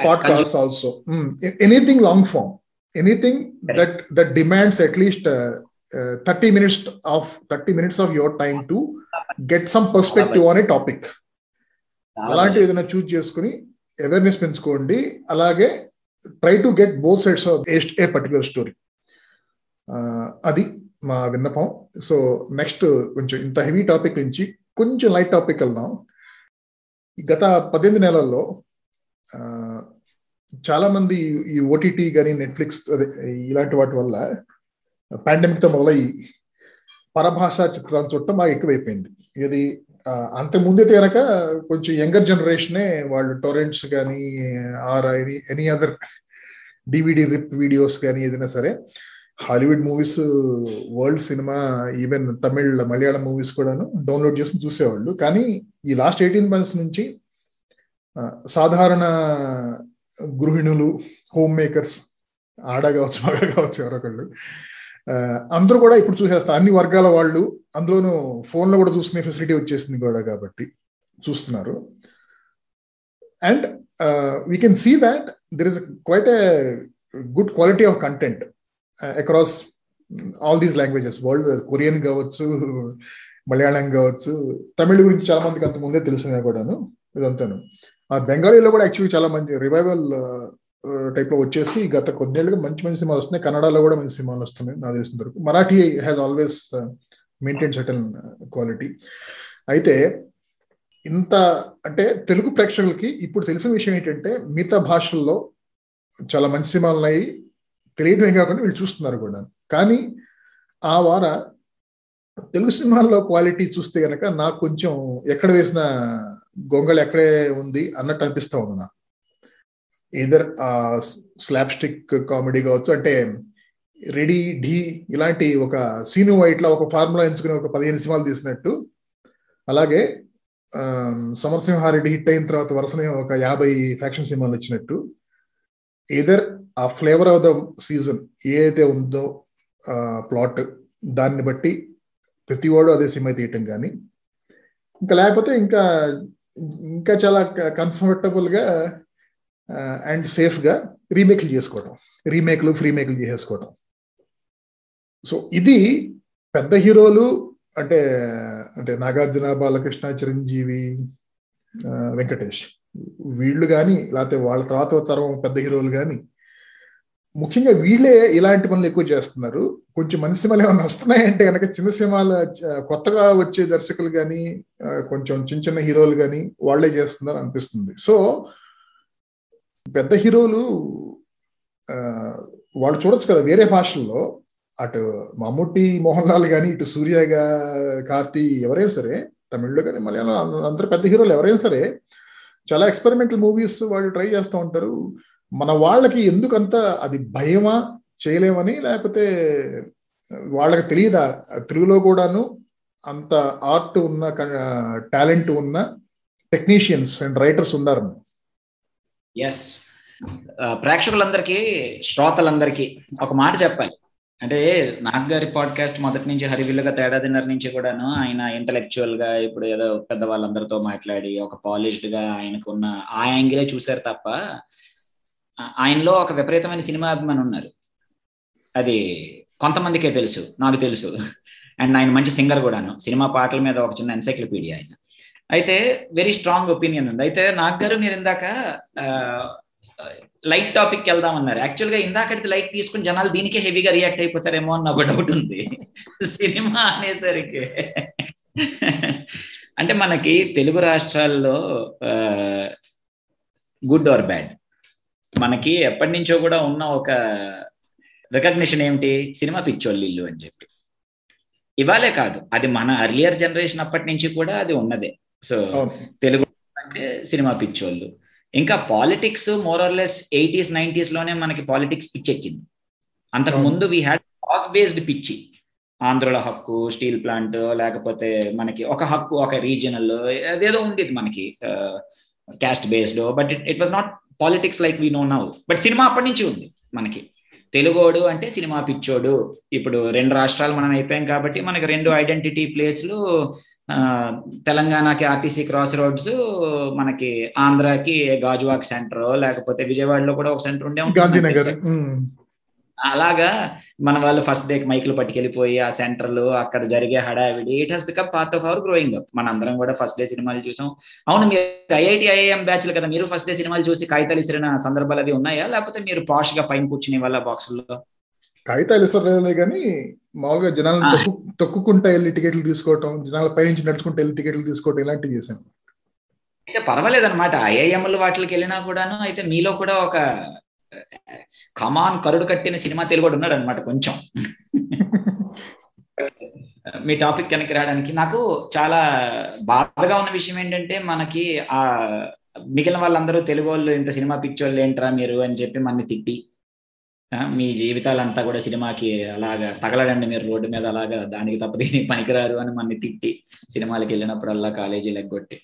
S1: podcast also anything long form anything that that demands at least thirty minutes of thirty minutes of your time to get some perspective on a topic అలాంటివి ఏదైనా choose చేసుకుని awareness పెంచుకోండి. అలాగే try to get both sides of a particular story అది. మా విన్నపం. So next కొంచెం ఇంత హెవీ టాపిక్ నుంచి కొంచెం లైట్ టాపిక్ వెళ్దాం. గత పద్దెనిమిది నెలల్లో చాలా మంది ఈ ఓటీటీ కానీ నెట్ఫ్లిక్స్ అదే ఇలాంటి వాటి వల్ల పాండమిక్తో మొదలయ్యి పరభాషా చిత్రాలు చూడటం బాగా ఎక్కువైపోయింది. ఇది అంత ముందైతే కొంచెం యంగర్ జనరేషనే వాళ్ళు టొరెంట్స్ కానీ or any any other DVD rip videos కానీ ఏదైనా సరే Hollywood movies world cinema even Tamil Malayalam movies కూడాను డౌన్లోడ్ చేసి చూసేవాళ్ళు. కానీ ఈ లాస్ట్ ఎయిటీన్ మంత్స్ నుంచి సాధారణ గృహిణులు హోమ్ మేకర్స్ ఆడ కావచ్చు మగ కావచ్చు ఎవరొకళ్ళు అందరూ కూడా ఇప్పుడు చూసేస్తారు అన్ని వర్గాల వాళ్ళు అందులోనూ ఫోన్లో కూడా చూసుకునే ఫెసిలిటీ వచ్చేసింది కూడా కాబట్టి చూస్తున్నారు. And we can see that there is quite a good quality of content across all these languages world Korean కావచ్చు మలయాళం కావచ్చు తమిళ గురించి చాలా మందికి అంత ముందే తెలిసినా కూడాను ఇదంతాను. బెంగాలీలో కూడా యాక్చువల్లీ చాలా మంచి రివైవల్ టైప్లో వచ్చేసి గత కొన్నేళ్ళుగా మంచి మంచి సినిమాలు వస్తున్నాయి. కన్నడలో కూడా మంచి సినిమాలు వస్తున్నాయి నాకు తెలిసిన వరకు. Marathi has always maintain certain quality అయితే ఇంత అంటే తెలుగు ప్రేక్షకులకి ఇప్పుడు తెలిసిన విషయం ఏంటంటే మిగతా భాషల్లో చాలా మంచి సినిమాలు ఉన్నాయి. తెలియటమే కాకుండా వీళ్ళు చూస్తున్నారు కూడా. కానీ ఆ వార తెలుగు సినిమాల్లో క్వాలిటీ చూస్తే కనుక నాకు కొంచెం ఎక్కడ వేసిన గొంగళి ఎక్కడే ఉంది అన్నట్టు అనిపిస్తా ఉంది నాకు. ఏదర్ స్లాబ్ స్టిక్ కామెడీ కావచ్చు అంటే రెడీ ఢీ ఇలాంటి ఒక సీను ఇట్లా ఒక ఫార్ములా ఎంచుకుని ఒక పదిహేను సినిమాలు తీసినట్టు అలాగే సమరసింహారెడ్డి హిట్ అయిన తర్వాత వరుసనే ఒక యాభై ఫ్యాక్షన్ సినిమాలు వచ్చినట్టు. ఇదర్ ఆ ఫ్లేవర్ ఆఫ్ ద సీజన్ ఏదైతే ఉందో ప్లాట్ దాన్ని బట్టి ప్రతి వాడు అదే సినిమా తీయటం కానీ ఇంకా లేకపోతే ఇంకా ఇంకా చాలా కంఫర్టబుల్గా అండ్ సేఫ్గా రీమేక్లు చేసుకోవటం రీమేక్లు ఫ్రీ మేక్లు చేసేసుకోవటం సో ఇది పెద్ద హీరోలు అంటే అంటే నాగార్జున బాలకృష్ణ చిరంజీవి వెంకటేష్. వీళ్ళు కానీ లేకపోతే వాళ్ళ తర్వాత తరం పెద్ద హీరోలు కానీ ముఖ్యంగా వీళ్ళే ఇలాంటి పనులు ఎక్కువ చేస్తున్నారు. కొంచెం మంచి సినిమాలు ఏమైనా వస్తున్నాయంటే కనుక చిన్న సినిమాల కొత్తగా వచ్చే దర్శకులు కానీ కొంచెం చిన్న చిన్న హీరోలు కానీ వాళ్ళే చేస్తున్నారు అనిపిస్తుంది. సో పెద్ద హీరోలు వాళ్ళు చూడొచ్చు కదా వేరే భాషల్లో. అటు మమ్ముట్టి మోహన్ లాల్ కానీ ఇటు సూర్యగా కార్తి ఎవరైనా సరే తమిళ్ళో కానీ మలయాళం అందరు పెద్ద హీరోలు ఎవరైనా సరే చాలా ఎక్స్పెరిమెంటల్ మూవీస్ వాళ్ళు ట్రై చేస్తూ ఉంటారు. మన వాళ్ళకి ఎందుకంత అది భయమా చేయలేమని లేకపోతే వాళ్ళకి తెలియదా? తెలుగులో కూడాను అంత ఆర్ట్ ఉన్న టాలెంట్ ఉన్న టెక్నీషియన్స్ అండ్ రైటర్స్ ఉన్నారు.
S2: ఎస్ ప్రేక్షకులందరికీ శ్రోతలందరికీ ఒక మాట చెప్పాలి. అంటే నాగ్ గారి పాడ్కాస్ట్ మొదటి నుంచి హరివిల్లుగా తేడాదిన్నర నుంచి కూడాను ఆయన ఇంటలెక్చువల్గా ఇప్పుడు ఏదో పెద్ద వాళ్ళందరితో మాట్లాడి ఒక పాలిష్డ్గా ఆయనకున్న ఆ యాంగిలే చూశారు తప్ప ఆయనలో ఒక విపరీతమైన సినిమా అభిమాని ఉన్నారు. అది కొంతమందికే తెలుసు నాకు తెలుసు. అండ్ ఆయన మంచి సింగర్ కూడాను. సినిమా పాటల మీద ఒక చిన్న ఎన్సైక్లోపీడియా ఆయన. అయితే వెరీ స్ట్రాంగ్ ఒపీనియన్ ఉంది. అయితే నాకు గారు మీరు ఇందాక లైట్ టాపిక్ వెళ్దామన్నారు యాక్చువల్గా ఇందాకటి లైట్ తీసుకుని జనాలు దీనికే హెవీగా రియాక్ట్ అయిపోతారేమో అన్న ఒక డౌట్ ఉంది. సినిమా అనేసరికి. అంటే మనకి తెలుగు రాష్ట్రాల్లో గుడ్ ఆర్ బ్యాడ్ మనకి ఎప్పటి నుంచో కూడా ఉన్న ఒక రికగ్నిషన్ ఏమిటి? సినిమా పిచ్చోళ్ళు ఇల్లు అని చెప్పి. ఇవాళే కాదు అది మన అర్లియర్ జనరేషన్ అప్పటి నుంచి కూడా అది ఉన్నదే. సో తెలుగు అంటే సినిమా పిచ్చోళ్ళు. ఇంకా పాలిటిక్స్ మోరర్లెస్ ఎయిటీస్ నైన్టీస్లోనే మనకి పాలిటిక్స్ పిచ్చెక్కింది. అంతకు ముందు వీ హ్యాడ్ కాస్ బేస్డ్ పిచ్చి. ఆంధ్రుల హక్కు స్టీల్ ప్లాంట్ లేకపోతే మనకి ఒక హక్కు ఒక రీజనల్ అదేదో ఉండేది మనకి caste based but it it was not politics like we know now but cinema అప్పటి నుంచి ఉంది మనకి. తెలుగోడు అంటే సినిమా పిచ్చోడు. ఇప్పుడు రెండు రాష్ట్రాలు మనం అయిపోయాం కాబట్టి మనకి రెండు ఐడెంటిటీ ప్లేస్లు తెలంగాణకి ఆర్టీసీ క్రాస్ రోడ్స్ మనకి ఆంధ్రాకి గాజువాక్ సెంటర్ లేకపోతే విజయవాడలో కూడా ఒక సెంటర్ ఉండే
S1: గాంధీనగర్
S2: అలాగా మన వాళ్ళు ఫస్ట్ డే మైకులు పట్టుకెళ్ళిపోయి ఆ సెంటర్లు అక్కడ జరిగే హడావిడి it has become part of our growing up మన అందరం కూడా ఫస్ట్ డే సినిమాలు చూసాం. అవును మీరు ఐఐటి ఐఐఎం బ్యాచ్లు కదా మీరు ఫస్ట్ డే సినిమాలు చూసి కాగితాలు ఇసిన సందర్భాలు అవి ఉన్నాయా? లేకపోతే మీరు పాష్గా పైన కూర్చునే వాళ్ళ బాక్సుల్లో
S1: కాగితాలు ఇస్తారులే కానీ మామూలుగా జనాలను తొక్కు తొక్కుకుంటా వెళ్ళి టికెట్లు తీసుకోవటం జనాల పైనుంచి నడుచుకుంటూ వెళ్ళి టికెట్లు తీసుకోవటం ఇలాంటివి చేశాను
S2: అయితే పర్వాలేదు అనమాట ఐఐఎంలు వాటికి వెళ్ళినా కూడాను అయితే మీలో కూడా ఒక కమాన్ కరుడు కట్టిన సినిమా తెలుగు ఉన్నాడు అనమాట కొంచెం. మీ టాపిక్ కనుక రావడానికి నాకు చాలా బాధగా ఉన్న విషయం ఏంటంటే మనకి ఆ మిగిలిన వాళ్ళందరూ తెలుగు వాళ్ళు ఇంత సినిమా పిచ్చోళ్ళు ఏంట్రా మీరు అని చెప్పి మన తిట్టి మీ జీవితాలంతా కూడా సినిమాకి అలాగా తగలడండి మీరు రోడ్డు మీద అలాగా దానికి తప్ప దీని పనికిరారు అని మన తిట్టి సినిమాలకి వెళ్ళినప్పుడల్లా కాలేజీలు ఎగ్గొట్టి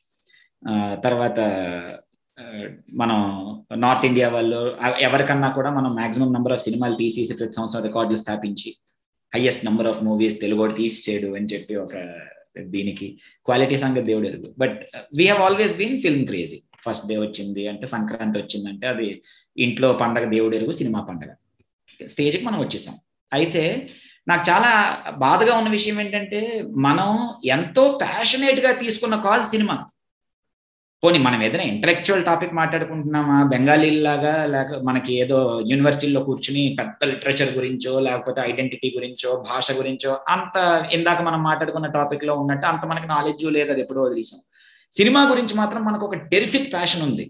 S2: తర్వాత మనం నార్త్ ఇండియా వాళ్ళు ఎవరికన్నా కూడా మనం మాక్సిమం నెంబర్ ఆఫ్ సినిమాలు తీసేసి ప్రతి సంవత్సరం రికార్డులు స్థాపించి highest number of movies Telugu చేయడు అని చెప్పి ఒక దీనికి క్వాలిటీ సంగతి దేవుడు ఎరుగు. But we have always been film crazy first day వచ్చింది అంటే సంక్రాంతి వచ్చిందంటే అది ఇంట్లో పండగ దేవుడు ఎరుగు సినిమా పండగ. స్టేజ్కి మనం వచ్చేసాం. అయితే నాకు చాలా బాధగా ఉన్న విషయం ఏంటంటే మనం ఎంతో ప్యాషనేట్గా తీసుకున్న కాజ్ సినిమా. పోనీ మనం ఏదైనా ఇంటలెక్చువల్ టాపిక్ మాట్లాడుకుంటున్నామా? బెంగాలీ లాగా లేక మనకి ఏదో యూనివర్సిటీల్లో కూర్చుని పెద్ద లిటరేచర్ గురించో లేకపోతే ఐడెంటిటీ గురించో భాష గురించో అంత ఇందాక మనం మాట్లాడుకున్న టాపిక్లో ఉన్నట్టు అంత మనకి నాలెడ్జ్ లేదు అది ఎప్పుడో వదిలేసాం. సినిమా గురించి మాత్రం మనకు ఒక టెరిఫిక్ ప్యాషన్ ఉంది.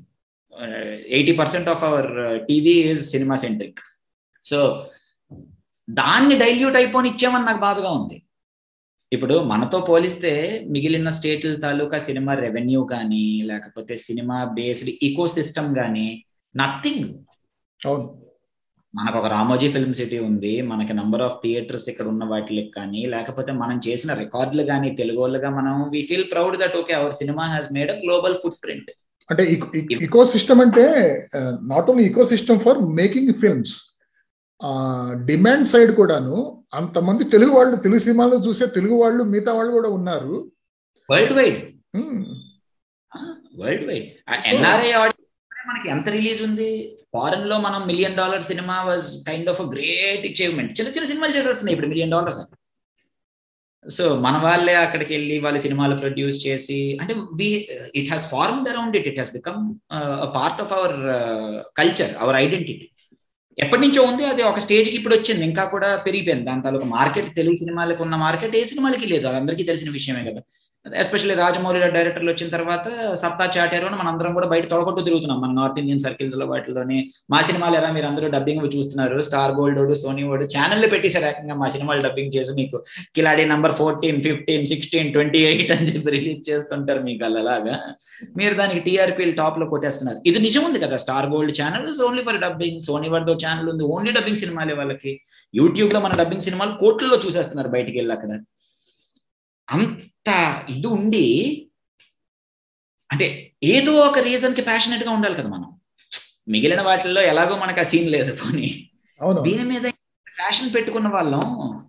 S2: Eighty percent of our TV is cinema centric so దాన్ని డైల్యూట్ అయిపోని ఇచ్చామని నాకు బాధగా ఉంది. ఇప్పుడు మనతో పోలిస్తే మిగిలిన స్టేట్ల తాలూకా సినిమా రెవెన్యూ కానీ లేకపోతే సినిమా బేస్డ్ ఈకో సిస్టమ్ కానీ నథింగ్.
S1: అవును.
S2: మనకు ఒక రామోజీ ఫిల్మ్ సిటీ ఉంది మనకి నంబర్ ఆఫ్ థియేటర్స్ ఇక్కడ ఉన్న వాటికి కానీ లేకపోతే మనం చేసిన రికార్డులు కానీ తెలుగు వాళ్ళుగా మనం we feel proud that okay our cinema has made a global footprint
S1: అంటే ఈకో సిస్టమ్ అంటే not only ecosystem for making films demand side కూడాను అంతమంది తెలుగు వాళ్ళు తెలుగు సినిమాలు చూసే తెలుగు వాళ్ళు మిగతా వాళ్ళు కూడా ఉన్నారు.
S2: World wide world wide NRI మనకి ఎంత రిలీజ్ ఉంది? ఫారెన్లో మనం million dollar cinema was kind of great achievement చిన్న చిన్న సినిమాలు చేసేస్తున్నాయి ఇప్పుడు మిలియన్ డాలర్స్ సో మన వాళ్ళే అక్కడికి వెళ్ళి వాళ్ళ సినిమాలు ప్రొడ్యూస్ చేసి అంటే we it has formed around it it has become part of our culture our identity ఎప్పటి నుంచో ఉంది. అది ఒక స్టేజ్కి ఇప్పుడు వచ్చింది. ఇంకా కూడా పెరిగిపోయింది. దాని తాలూకు మార్కెట్ తెలుగు సినిమాలకు ఉన్న మార్కెట్ ఏ సినిమాలకి లేదు. అది అందరికీ తెలిసిన విషయమే కదా. ఎస్పెషల్లీ రాజమౌళి డైరెక్టర్లు వచ్చిన తర్వాత సత్తా చాటారు అని మనందరం కూడా బయట తొడగొట్టు తిరుగుతున్నాం. మన నార్త్ ఇండియన్ సర్కిల్స్లో వాటిలోని మా సినిమాలు ఎలా మీరు అందరూ డబ్బింగ్ చూస్తున్నారు? స్టార్ గోల్డ్ వాడు సోనీ వాడు ఛానల్ పెట్టేశారు ఏకంగా మా సినిమాలు డబ్బింగ్ చేసి మీకు. Khiladi number fourteen fifteen sixteen twenty eight అని చెప్పి రిలీజ్ చేస్తుంటారు మీకు అలాగా మీరు దానికి టీఆర్పీలు టాప్లో కొట్టేస్తున్నారు. ఇది నిజం ఉంది కదా? Star Gold channel only for dubbing Sony వాడితో ఛానల్ ఉంది. ఓన్లీ డబ్బింగ్ సినిమాలే వాళ్ళకి. యూట్యూబ్లో మన డబ్బింగ్ సినిమాలు కోట్లలో చూసేస్తున్నారు బయటికి వెళ్ళి అక్కడ. అంత ఇది ఉండి అంటే ఏదో ఒక రీజన్కి ప్యాషనెట్గా ఉండాలి కదా మనం. మిగిలిన వాటిల్లో ఎలాగో మనకు ఆ సీన్ లేదు పోనీ. దీని మీద ప్యాషన్ పెట్టుకున్న వాళ్ళం.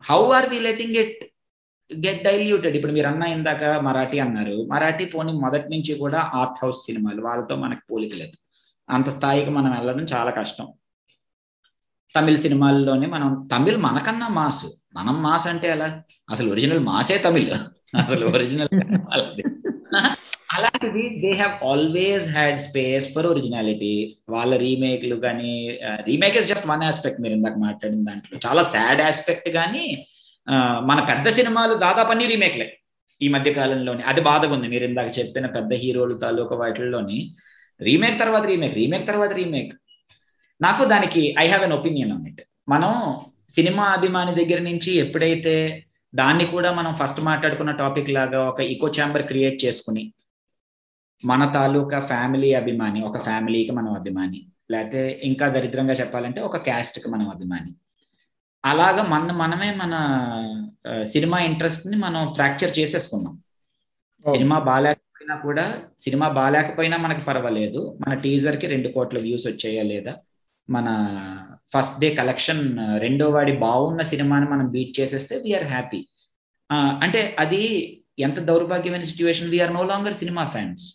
S2: How are we letting it get diluted ఇప్పుడు మీరు అన్న ఇందాక మరాఠీ అన్నారు. మరాఠీ పోనీ మొదటి నుంచి కూడా ఆర్ట్ హౌస్ సినిమాలు వాళ్ళతో మనకు పోలిక లేదు. అంత స్థాయికి మనం వెళ్ళడం చాలా కష్టం. తమిళ సినిమాల్లోనే మనం తమిళ్ మనకన్నా మాస్. మనం మాస్ అంటే ఎలా? అసలు ఒరిజినల్ మాసే తమిళ్. అసలు ఒరిజినల్ అలాంటిది they have always had space for originality వాళ్ళ రీమేక్లు కానీ remake is just one aspect మీరు ఇందాక మాట్లాడిన దాంట్లో. చాలా సాడ్ ఆస్పెక్ట్ కానీ మన పెద్ద సినిమాలు దాదాపు అన్ని రీమేక్లే ఈ మధ్య కాలంలోని. అది బాధగా ఉంది. మీరు ఇందాక చెప్పిన పెద్ద హీరోలు తాలూకా వాటిల్లోని రీమేక్ తర్వాత రీమేక్ రీమేక్ తర్వాత రీమేక్. నాకు దానికి I have an opinion on it మనం సినిమా అభిమాని దగ్గర నుంచి ఎప్పుడైతే దాన్ని కూడా మనం ఫస్ట్ మాట్లాడుకున్న టాపిక్ లాగా ఒక ఈకో ఛాంబర్ క్రియేట్ చేసుకుని మన తాలూకా ఫ్యామిలీ అభిమాని ఒక ఫ్యామిలీకి మనం అభిమాని లేకపోతే ఇంకా దరిద్రంగా చెప్పాలంటే ఒక క్యాస్ట్కి మనం అభిమాని. అలాగా మన మనమే మన సినిమా ఇంట్రెస్ట్ని మనం ఫ్రాక్చర్ చేసేసుకున్నాం. సినిమా బాగాలేకపోయినా కూడా సినిమా బాగాలేకపోయినా మనకి పర్వాలేదు. మన టీజర్కి రెండు కోట్ల వ్యూస్ వచ్చాయా లేదా? మన ఫస్ట్ డే కలెక్షన్ రెండో వాడి బాగున్న సినిమాని మనం బీట్ చేసేస్తే వీఆర్ హ్యాపీ అంటే అది ఎంత దౌర్భాగ్యమైన situation we're no longer cinema fans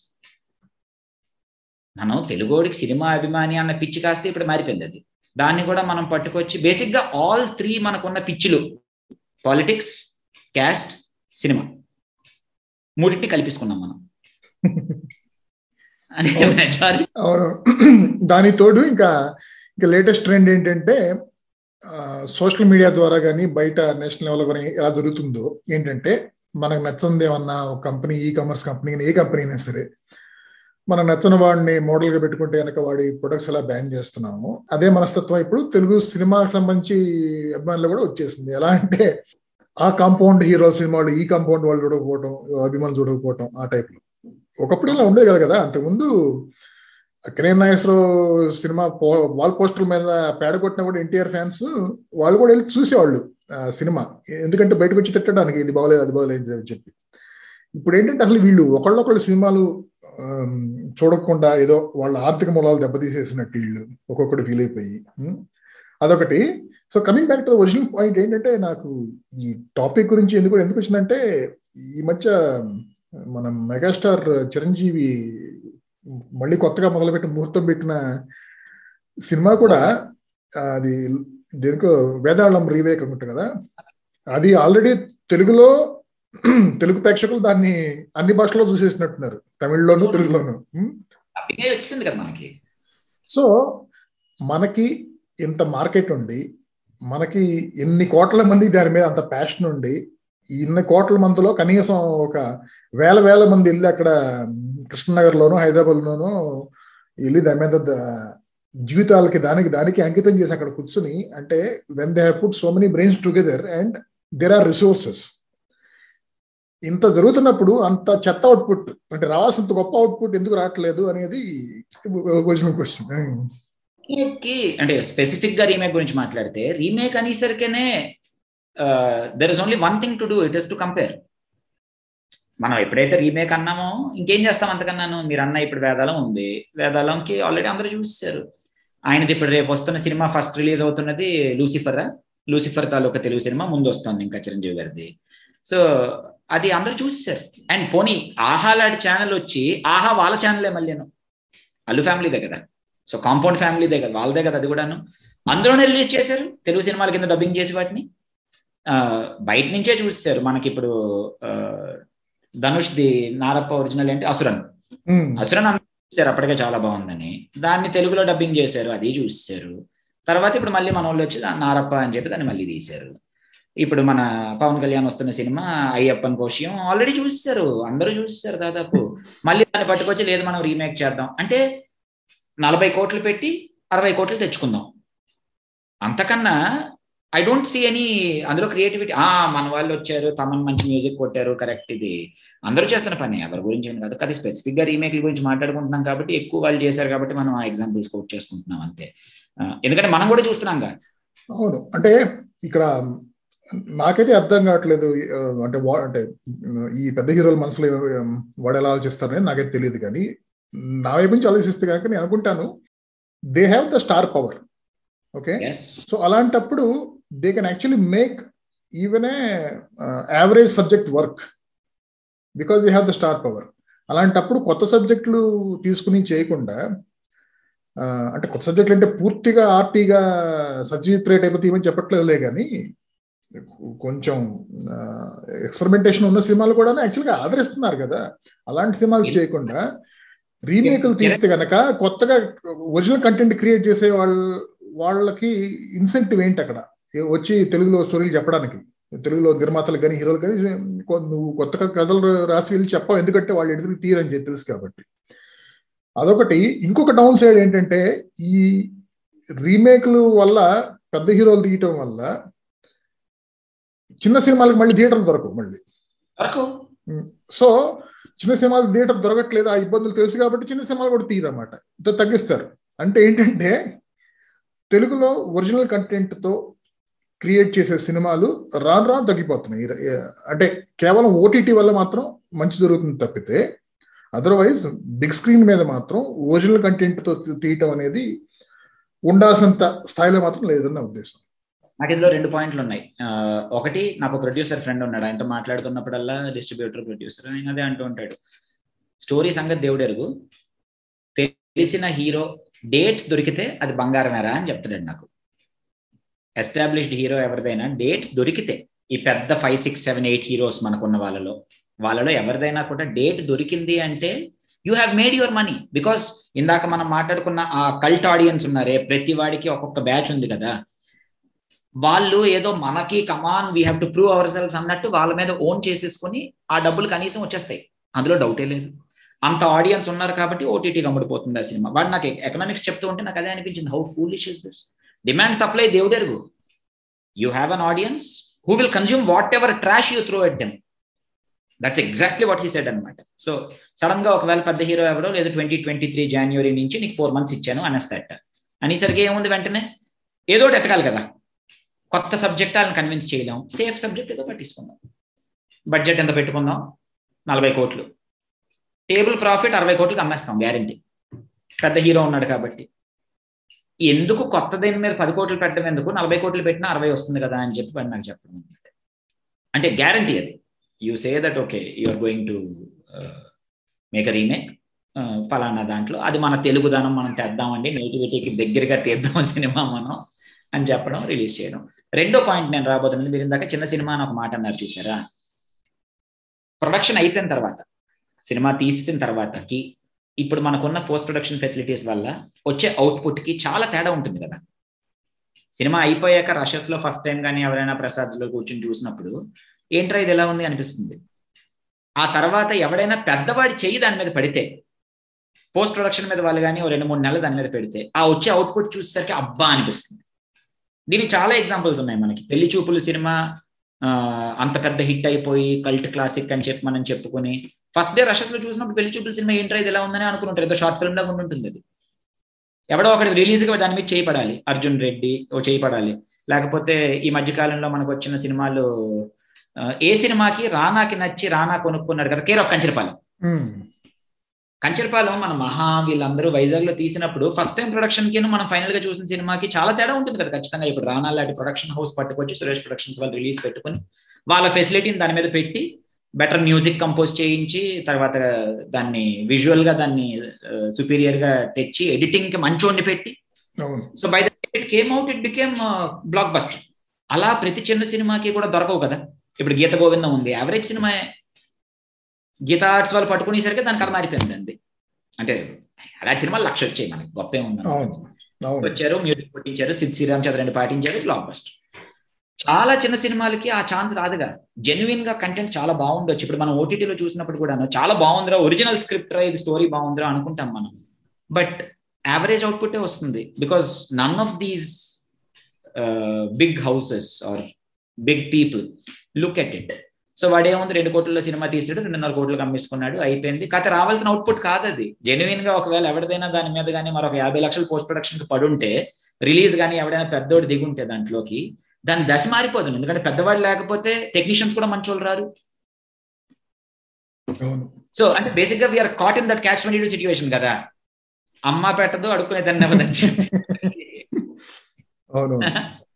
S2: మనం తెలుగోడికి సినిమా అభిమాని అన్న పిచ్చి కాస్తే ఇప్పుడు మారిపోయింది అది. దాన్ని కూడా మనం పట్టుకొచ్చి బేసిక్గా ఆల్ త్రీ మనకున్న పిచ్చులు పాలిటిక్స్ క్యాస్ట్ సినిమా మూడింటిని కల్పించుకున్నాం మనం.
S1: అవును. దాని తోడు ఇంకా ఇంకా లేటెస్ట్ ట్రెండ్ ఏంటంటే సోషల్ మీడియా ద్వారా కానీ బయట నేషనల్ లెవెల్ కానీ ఎలా జరుగుతుందో ఏంటంటే మనకు నచ్చంది ఏమన్నా ఒక కంపెనీ ఈ కామర్స్ కంపెనీ ఏ కంపెనీ అయినా సరే మనం నచ్చిన వాడిని మోడల్గా పెట్టుకుంటే కనుక వాడి ప్రొడక్ట్స్ ఎలా బ్యాన్ చేస్తున్నాము అదే మనస్తత్వం ఇప్పుడు తెలుగు సినిమాకి సంబంధించి అభిమానులు కూడా వచ్చేసింది. ఎలా అంటే ఆ కాంపౌండ్ హీరో సినిమాలు ఈ కాంపౌండ్ వాళ్ళు చూడకపోవటం అభిమానులు చూడకపోవటం ఆ టైప్లో. ఒకప్పుడు ఇలా ఉండేది కదా కదా అంతకుముందు అక్కడే నాగేశ్వర సినిమా వాల్ పోస్టర్ మీద పేడ కొట్టిన కూడా ఎన్టీఆర్ ఫ్యాన్స్ వాళ్ళు కూడా వెళ్ళి చూసేవాళ్ళు సినిమా. ఎందుకంటే బయటకు వచ్చి తిట్టడానికి ఇది బాగోలేదు అది బాగోలేదు అని చెప్పి. ఇప్పుడు ఏంటంటే అసలు వీళ్ళు ఒకళ్ళొకళ్ళు సినిమాలు చూడకుండా ఏదో వాళ్ళ ఆర్థిక మూలాలు దెబ్బతీసేసినట్టు వీళ్ళు ఒక్కొక్కటి ఫీల్ అయిపోయి అదొకటి. So coming back to original point ఏంటంటే నాకు ఈ టాపిక్ గురించి ఎందుకు ఎందుకు వచ్చిందంటే ఈ మధ్య మన మెగాస్టార్ చిరంజీవి మళ్ళీ కొత్తగా మొదలుపెట్టి ముహూర్తం పెట్టిన సినిమా కూడా అది దేనికో వేదాళం రీవేక్ అనుకుంటా కదా. అది ఆల్రెడీ తెలుగులో తెలుగు ప్రేక్షకులు దాన్ని అన్ని భాషలో చూసేసినట్టున్నారు. తమిళ్ళోను తెలుగులోను. సో మనకి ఇంత మార్కెట్ ఉండి మనకి ఎన్ని కోట్ల మంది దాని మీద అంత ప్యాషన్ ఉండి ఇన్ని కోట్ల మందిలో కనీసం ఒక వేల వేల మంది వెళ్ళి అక్కడ కృష్ణనగర్లోను హైదరాబాద్లోనూ వెళ్ళి దాని మీద జీవితాలకి దానికి దానికి అంకితం చేసి అక్కడ కూర్చుని అంటే when they have put so many brains together and there are resources ఇంత జరుగుతున్నప్పుడు అంత చెత్త అవుట్పుట్ అంటే రావాల్సినంత గొప్ప అవుట్పుట్ ఎందుకు రావట్లేదు అనేది క్వశ్చన్ క్వశ్చన్
S2: అంటే స్పెసిఫిక్గా రీమేక్ గురించి మాట్లాడితే remake అనేసరికేనే there is only one thing to do it is to compare మనం ఎప్పుడైతే రీమేక్ అన్నామో ఇంకేం చేస్తాం అంతకన్నాను? మీరు అన్న ఇప్పుడు వేదాలం ఉంది. వేదాలంకి ఆల్రెడీ అందరూ చూసారు ఆయనది ఇప్పుడు రేపు వస్తున్న సినిమా ఫస్ట్ రిలీజ్ అవుతున్నది లూసిఫర్ లూసిఫర్ తాలూకా తెలుగు సినిమా ముందు వస్తుంది ఇంకా చిరంజీవి గారిది. సో అది అందరూ చూసారు అండ్ పోనీ ఆహా లాంటి ఛానల్ వచ్చి ఆహా వాళ్ళ ఛానలే మళ్ళీ అల్లు ఫ్యామిలీదే కదా. సో కాంపౌండ్ ఫ్యామిలీదే కదా వాళ్ళదే కదా అది కూడాను. అందులోనే రిలీజ్ చేశారు. తెలుగు సినిమాల కింద డబ్బింగ్ చేసి వాటిని. బయట నుంచే చూసారు మనకి ఇప్పుడు ధనుష్ ది నారప్ప ఒరిజినల్ ఏంటి? అసురన్. అసురన్ చూసారు అప్పటికే చాలా బాగుందని. దాన్ని తెలుగులో డబ్బింగ్ చేశారు అది చూసారు తర్వాత ఇప్పుడు మళ్ళీ మన వాళ్ళు వచ్చి నారప్ప అని చెప్పి దాన్ని మళ్ళీ తీశారు. ఇప్పుడు మన పవన్ కళ్యాణ్ వస్తున్న సినిమా అయ్యప్పన్ కోశం ఆల్రెడీ చూస్తారు అందరూ చూస్తారు దాదాపు. మళ్ళీ దాన్ని పట్టుకొచ్చి లేదు మనం రీమేక్ చేద్దాం. అంటే నలభై కోట్లు పెట్టి అరవై కోట్లు తెచ్చుకుందాం. అంతకన్నా ఐ డోంట్ సీ ఎనీ అందులో క్రియేటివిటీ ఆ మన వాళ్ళు వచ్చారు తమన్ మంచి మ్యూజిక్ కొట్టారు కరెక్ట్ ఇది. అందరూ చేస్తున్న పని ఎవరి గురించి కాదు. అది స్పెసిఫిక్గా రీమేక్ల గురించి మాట్లాడుకుంటున్నాం కాబట్టి ఎక్కువ వాళ్ళు చేశారు కాబట్టి మనం ఆ ఎగ్జాంపుల్స్ కోట్ చేసుకుంటున్నాం అంతే. ఎందుకంటే మనం కూడా చూస్తున్నాం
S1: అవును. అంటే ఇక్కడ నాకైతే అర్థం కావట్లేదు అంటే అంటే ఈ పెద్ద హీరోల మనసులో వాడు ఎలా ఆలోచిస్తారని నాకైతే తెలియదు కానీ నా వైపు నుంచి ఆలోచిస్తే కనుక నేను అనుకుంటాను they have the star power okay so అలాంటప్పుడు they can actually make even a average subject work because they have the star power అలాంటప్పుడు కొత్త సబ్జెక్టులు తీసుకుని చేయకుండా అంటే కొత్త సబ్జెక్టులు అంటే పూర్తిగా ఆర్టీగా సత్యజిత్ రేట్ అయిపోతే ఏమని చెప్పట్లేదులే కానీ కొంచెం ఎక్స్పెరిమెంటేషన్ ఉన్న సినిమాలు కూడా యాక్చువల్గా ఆదరిస్తున్నారు కదా. అలాంటి సినిమాలు చేయకుండా రీమేక్లు తీస్తే గనక కొత్తగా ఒరిజినల్ కంటెంట్ క్రియేట్ చేసే వాళ్ళ వాళ్ళకి ఇన్సెంటివ్ ఏంటి అక్కడ? వచ్చి తెలుగులో స్టోరీలు చెప్పడానికి. తెలుగులో నిర్మాతలు కానీ హీరోలు కానీ నువ్వు కొత్తగా కథలు రాసి వెళ్ళి చెప్పావు. ఎందుకంటే వాళ్ళు ఎదురు తీరని చెప్పి తెలుసు కాబట్టి. అదొకటి. ఇంకొక డౌన్ సైడ్ ఏంటంటే ఈ రీమేక్లు వల్ల పెద్ద హీరోలు తీయటం వల్ల చిన్న సినిమాలకు మళ్ళీ థియేటర్లు దొరకవు మళ్ళీ. సో చిన్న సినిమాలు థియేటర్ దొరకట్లేదు ఆ ఇబ్బందులు తెలుసు కాబట్టి చిన్న సినిమాలు కూడా తీయరన్నమాట. తగ్గిస్తారు. అంటే ఏంటంటే తెలుగులో ఒరిజినల్ కంటెంట్తో క్రియేట్ చేసే సినిమాలు రాను రాను తగ్గిపోతున్నాయి. అంటే కేవలం ఓటీటీ వల్ల మాత్రం మంచి జరుగుతుంది తప్పితే అదర్వైజ్ బిగ్ స్క్రీన్ మీద మాత్రం ఒరిజినల్ కంటెంట్తో తీయటం అనేది ఉండాల్సినంత స్థాయిలో మాత్రం లేదన్న ఉద్దేశం.
S2: నాకు ఇందులో రెండు పాయింట్లు ఉన్నాయి. ఒకటి నాకు ప్రొడ్యూసర్ ఫ్రెండ్ ఉన్నాడు. ఆయనతో మాట్లాడుతున్నప్పుడల్లా డిస్ట్రిబ్యూటర్ ప్రొడ్యూసర్ ఆయన అదే అంటూ ఉంటాడు. స్టోరీ సంగతి దేవుడు ఎరుగు. తెలిసిన హీరో డేట్స్ దొరికితే అది బంగారమేరా అని చెప్తాడు నాకు. ఎస్టాబ్లిష్డ్ హీరో ఎవరిదైనా డేట్స్ దొరికితే ఈ పెద్ద five six seven eight heroes మనకున్న వాళ్ళలో వాళ్ళలో ఎవరిదైనా కూడా డేట్ దొరికింది అంటే you have made your money because ఇందాక మనం మాట్లాడుకున్న ఆ కల్ట్ ఆడియన్స్ ఉన్నారే ప్రతి వాడికి ఒక్కొక్క బ్యాచ్ ఉంది కదా. వాళ్ళు ఏదో మనకి come on we have to prove our selves అన్నట్టు వాళ్ళ మీద ఓన్ చేసేసుకుని ఆ డబ్బులు కనీసం వచ్చేస్తాయి. అందులో డౌటే లేదు. అంత ఆడియన్స్ ఉన్నారు కాబట్టి ఓటీటీ కమ్ముడిపోతుంది ఆ సినిమా. వాడు నాకు ఎకనామిక్స్ చెప్తూ ఉంటే నాకు అదే అనిపించింది. How foolish is this demand supply దేవుడెరుగు you have an audiences who will consume whatever trash you throw at them that's exactly what he said అనమాట సో సడన్గా ఒకవేళ పెద్ద హీరో ఎవరో లేదా ట్వంటీ ట్వంటీ త్రీ జనవరి నుంచి నీకు ఫోర్ మంత్స్ ఇచ్చాను అనేస్తాట అనేసరికి ఏముంది వెంటనే ఏదో ఎతకాలి కదా కొత్త సబ్జెక్ట్ వాళ్ళని కన్విన్స్ చేయలేం సేఫ్ సబ్జెక్ట్ ఏదో పట్టించుకుందాం బడ్జెట్ ఎంత పెట్టుకుందాం నలభై కోట్లు టేబుల్ ప్రాఫిట్ అరవై కోట్లకి అమ్మేస్తాం గ్యారంటీ పెద్ద హీరో ఉన్నాడు కాబట్టి ఎందుకు కొత్త దీని మీద పది కోట్లు పెట్టడం ఎందుకు? నలభై కోట్లు పెట్టినా అరవై వస్తుంది కదా అని చెప్పి నాకు చెప్పడం అనమాట అంటే గ్యారంటీ అది. You say that okay are going to make a remake ఫలానా దాంట్లో. అది మన తెలుగుదనం మనం తెద్దామండి. నేటివిటీకి దగ్గరగా తీద్దాం సినిమా మనం అని చెప్పడం రిలీజ్ చేయడం. రెండో పాయింట్ నేను రాబోతున్నది మీరు ఇందాక చిన్న సినిమా అని ఒక మాట అన్నారు చూసారా? ప్రొడక్షన్ అయిపోయిన తర్వాత సినిమా తీసిన తర్వాతకి ఇప్పుడు మనకున్న పోస్ట్ ప్రొడక్షన్ ఫెసిలిటీస్ వల్ల వచ్చే అవుట్పుట్కి చాలా తేడా ఉంటుంది కదా. సినిమా అయిపోయాక రషెస్లో ఫస్ట్ టైం కానీ ఎవరైనా ప్రసాద్స్లో కూర్చొని చూసినప్పుడు ఏంట్రా ఇది ఎలా ఉంది అనిపిస్తుంది. ఆ తర్వాత ఎవడైనా పెద్దవాడి చెయ్యి దాని మీద పడితే పోస్ట్ ప్రొడక్షన్ మీద వాళ్ళు కానీ ఓ రెండు మూడు నెలలు దాని మీద పెడితే ఆ వచ్చే అవుట్పుట్ చూసేసరికి అబ్బా అనిపిస్తుంది. దీనికి చాలా ఎగ్జాంపుల్స్ ఉన్నాయి మనకి. పెళ్ళి చూపులు సినిమా అంత పెద్ద హిట్ అయిపోయి కల్ట్ క్లాసిక్ అని చెప్పి మనం చెప్పుకుని ఫస్ట్ డే రషెస్లో చూసినప్పుడు పెళ్ళి చూపుల సినిమా ఏంట్రా ఇది ఎలా ఉందని అనుకుంటారు ఏదో షార్ట్ ఫిల్మ్ లాగా ఉంటుంది అది. ఎవడో ఒకటి రిలీజ్గా దాని మీద చేయపడాలి అర్జున్ రెడ్డి ఓ చేయబడాలి లేకపోతే ఈ మధ్య కాలంలో మనకు వచ్చిన సినిమాలు ఏ సినిమాకి రానాకి నచ్చి రానా కొనుక్కున్నాడు కదా కేర్ ఆఫ్ కంచరపాలెం. కంచరపాలెం మన మహా వీళ్ళందరూ వైజాగ్లో తీసినప్పుడు ఫస్ట్ టైం ప్రొడక్షన్కి మనం ఫైనల్గా చూసిన సినిమాకి చాలా తేడా ఉంటుంది కదా ఖచ్చితంగా. ఇప్పుడు రానా లాంటి ప్రొడక్షన్ హౌస్ పట్టుకొచ్చి సురేష్ ప్రొడక్షన్స్ వాళ్ళు రిలీజ్ పెట్టుకుని వాళ్ళ ఫెసిలిటీని దాని మీద పెట్టి బెటర్ మ్యూజిక్ కంపోజ్ చేయించి తర్వాత దాన్ని విజువల్గా దాన్ని సుపీరియర్గా తెచ్చి ఎడిటింగ్కి మంచోడిని పెట్టి so by it came out it became blockbuster అలా ప్రతి చిన్న సినిమాకి కూడా దొరకవు కదా. ఇప్పుడు గీత గోవిందం ఉంది. యావరేజ్ సినిమా గీత ఆర్ట్స్ వాళ్ళు పట్టుకునేసరికి దాని కథ మారిపోయింది అండి అంటే అలాంటి సినిమాలు లక్ష వచ్చాయి మనకి గొప్ప ఏముంది వచ్చారు మ్యూజిక్ పట్టించారు సిద్ శ్రీరామ్ చంద్రని పాటించారు బ్లాక్ బస్టర్ చాలా చిన్న సినిమాలకి ఆ ఛాన్స్ రాదుగా. జెన్యున్గా కంటెంట్ చాలా బాగుండొచ్చు. ఇప్పుడు మనం ఓటీటీలో చూసినప్పుడు కూడా చాలా బాగుందిరా ఒరిజినల్ స్క్రిప్ట్ రా ఇది స్టోరీ బాగుందిరా అనుకుంటాం మనం. బట్ యావరేజ్ అవుట్పుటే వస్తుంది. Because none of these big houses or big people look at it so వాడు ఏముంది రెండు కోట్లలో సినిమా తీసాడు రెండున్నర కోట్లకు అమ్మేసుకున్నాడు అయిపోయింది. కథ రావాల్సిన అవుట్పుట్ కాదు అది జెన్యున్గా ఒకవేళ ఎవరిదైనా దాని మీద కానీ మరొక యాభై లక్షలు పోస్ట్ ప్రొడక్షన్కి పడుంటే రిలీజ్ కానీ ఎవడైనా పెద్దోడు దిగుంటే దాంట్లోకి దాని దశ మారిపోతుంది ఎందుకంటే పెద్దవాళ్ళు లేకపోతే టెక్నీషియన్స్ కూడా మంచి వాళ్ళు రారు సో అంటే బేసిక్గా we're caught in that catch twenty situation కదా. అమ్మ పెట్టదు అడుక్కునే దాన్ని అవ్వదని చెప్పి.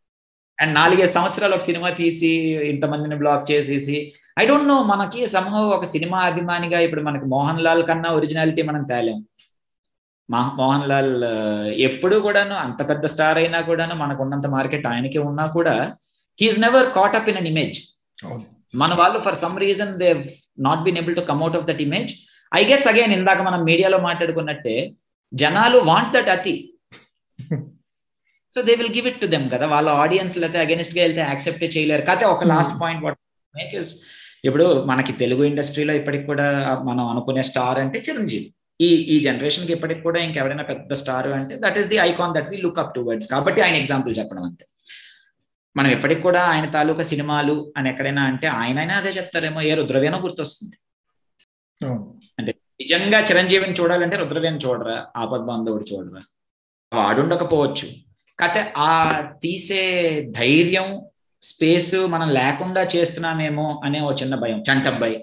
S2: అండ్ నాలుగైదు సంవత్సరాలు ఒక సినిమా తీసి ఇంతమందిని బ్లాక్ చేసేసి ఐ డోంట్ నో మనకి సంహవ్ ఒక సినిమా అభిమానిగా ఇప్పుడు మనకి మోహన్ లాల్ కన్నా ఒరిజినాలిటీ మనం తేలేం. మోహన్ లాల్ ఎప్పుడు కూడాను అంత పెద్ద స్టార్ అయినా కూడాను మనకు ఉన్నంత మార్కెట్ ఆయనకి ఉన్నా కూడా he's never caught up in an image మన వాళ్ళు for some reason they not been able to come out of that image I guess again ఇందాక మనం మీడియాలో మాట్లాడుకున్నట్టే జనాలు వాంట్ దట్ అతి. So they will give it to them కదా. వాళ్ళ ఆడియన్స్ అయితే అగెనిస్ట్గా వెళ్తే యాక్సెప్ట్ చేయలేరు. కాకపోతే ఒక last point what make is ఇప్పుడు మనకి తెలుగు ఇండస్ట్రీలో ఇప్పటికి కూడా మనం అనుకునే స్టార్ అంటే చిరంజీవి. ఈ ఈ జనరేషన్కి ఇప్పటికి కూడా ఇంకెవరైనా పెద్ద స్టార్ అంటే that is the icon that we look up towards కాబట్టి ఆయన ఎగ్జాంపుల్ చెప్పడం అంతే. మనం ఎప్పటికి కూడా ఆయన తాలూకా సినిమాలు అని ఎక్కడైనా అంటే ఆయనైనా అదే చెప్తారేమో. ఏ రుద్రవేనో గుర్తొస్తుంది. అంటే నిజంగా చిరంజీవిని చూడాలంటే రుద్రవేణి చూడరా? ఆపద్ బాంధవుడు చూడరా? వాడుండకపోవచ్చు. కాకపోతే ఆ తీసే ధైర్యం స్పేస్ మనం లేకుండా చేస్తున్నామేమో అనే ఓ చిన్న భయం చంటబ్బాయి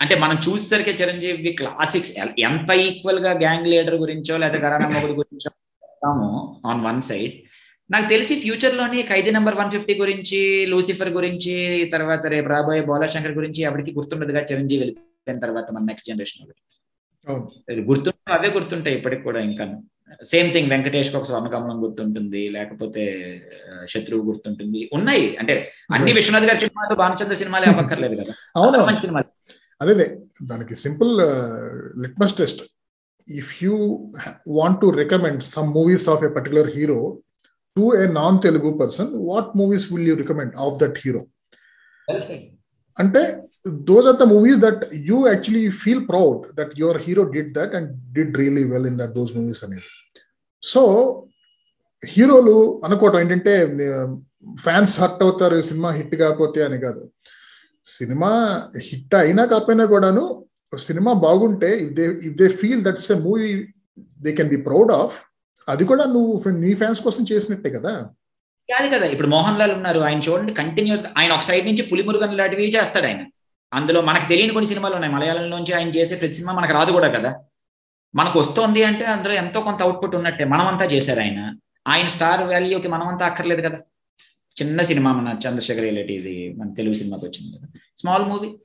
S2: అంటే మనం చూసేసరికి చిరంజీవి క్లాసిక్స్ ఎంత ఈక్వల్గా గ్యాంగ్ లీడర్ గురించో లేదా గరానా మొగుడు గురించో ఆన్ వన్ సైడ్ నాకు తెలిసి ఫ్యూచర్లోని ఖైదీ నెంబర్ వన్ ఫిఫ్టీ గురించి లూసిఫర్ గురించి తర్వాత రేపు రాబోయే బోలాశంకర్ గురించి ఎవరికి గుర్తుండదుగా చిరంజీవి వెళ్ళిపోయిన తర్వాత మన నెక్స్ట్ జనరేషన్ గుర్తుంటే అవే గుర్తుంటాయి ఇప్పటికి కూడా ఇంకా సేమ్ థింగ్ వెంకటేష్ ఒక స్వర్ణకమలం గుర్తుంటుంది లేకపోతే శత్రువు గుర్తుంటుంది. ఉన్నాయి. అంటే అన్ని విశ్వనాథ్ గారి సినిమాలు భానుచంద్ర సినిమాలే అవ్వక్కర్లేదు కదా.
S1: అవును
S2: సినిమాలు.
S1: అదే దానికి simple litmus test. If you want to recommend some movies of a particular hero to a non Telugu person what movies will you recommend of that hero అంటే those are the movies that you actually feel proud that your hero did that and did really well in that those movies అనేది so హీరోలు అనుకోవటం ఏంటంటే fans hurt అవుతారు cinema hit కాకపోతే అని కాదు. Cinema hit అయినా కాకపోయినా కూడాను సినిమా బాగుంటే if they if they feel that's a movie they can be proud of అది కూడా నువ్వు నీ ఫ్యాన్స్ కోసం చేసినట్టే కదా.
S2: కాదు కదా. ఇప్పుడు మోహన్ లాల్ ఉన్నారు ఆయన చూడండి కంటిన్యూస్ ఆయన ఒక సైడ్ నుంచి పులిమురుగన్ లాంటివి చేస్తాడు ఆయన. అందులో మనకు తెలియని కొన్ని సినిమాలు ఉన్నాయి. మలయాళంలోంచి ఆయన చేసే ప్రతి సినిమా మనకు రాదు కూడా కదా. మనకు వస్తోంది అంటే అందులో ఎంతో కొంత అవుట్పుట్ ఉన్నట్టే. మనమంతా చేశారు ఆయన. ఆయన స్టార్ వాల్యూకి మనమంతా అక్కర్లేదు కదా. చిన్న సినిమా మన చంద్రశేఖర్ రిలేటివ్ది మన తెలుగు సినిమాకి వచ్చింది కదా. స్మాల్ మూవీ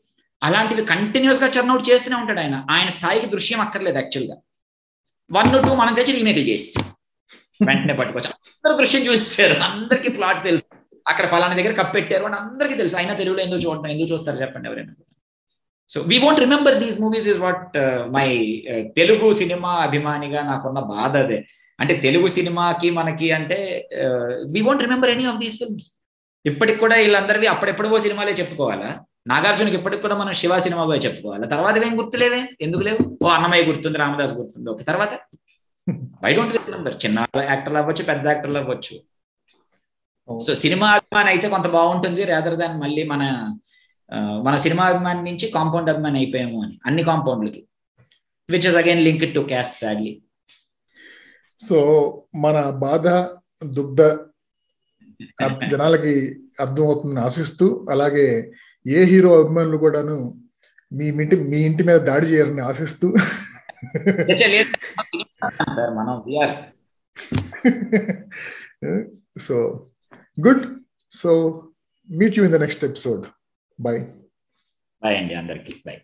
S2: అలాంటివి కంటిన్యూస్గా చేస్తూనే ఉంటాడు ఆయన. ఆయన స్థాయికి దృశ్యం అక్కర్లేదు యాక్చువల్గా వన్ టూ మనం తెచ్చి రీమేక్ చేసి. వెంటనే పట్టుకోవచ్చు అందరూ దృశ్యం చూసారు అందరికీ ప్లాట్ తెలుసు. అక్కడ ఫలానా దగ్గర కప్పెట్టారు అని అందరికీ తెలుసు. అయినా తెలుగులో ఎందుకు చూడటం ఎందుకు చూస్తారు చెప్పండి ఎవరైనా. So we won't remember these movies is what my Telugu cinema అభిమానిగా నాకున్న బాధ అదే. అంటే తెలుగు సినిమాకి మనకి అంటే we won't remember any of these films ఇప్పటికి కూడా వీళ్ళందరివి అప్పుడెప్పుడో సినిమాలే చెప్పుకోవాలా? నాగార్జునకి ఇప్పటికి కూడా మనం శివ సినిమా పోయి చెప్పుకోవాలి? తర్వాత ఏం గుర్తులేవే? ఎందుకు లేవు? ఓ అన్నమయ్య గుర్తుంది రామదాస్ గుర్తుంది. ఓకే తర్వాత? ఐ డోంట్ రిమెంబర్ చిన్న యాక్టర్లు అవ్వచ్చు పెద్ద యాక్టర్లు అవ్వచ్చు. సో సినిమా అభిమాని అయితే కొంత బాగుంటుంది రేదర్ దాన్ మళ్ళీ మన మన సినిమా అభిమాని నుంచి కాంపౌండ్ అభిమాని అయిపోయాము అని అన్ని కాంపౌండ్లకి which is again link to caste sadly
S1: so మన బాధ దుగ్ధ జనాలకి అర్థమవుతుందని ఆశిస్తూ అలాగే ఏ హీరో అభిమానులు కూడాను మీ ఇంటి మీ ఇంటి మీద దాడి చేయరని ఆశిస్తూ.
S2: మనం
S1: so good so meet you in the next episode bye
S2: bye అండి అందరికి బాయ్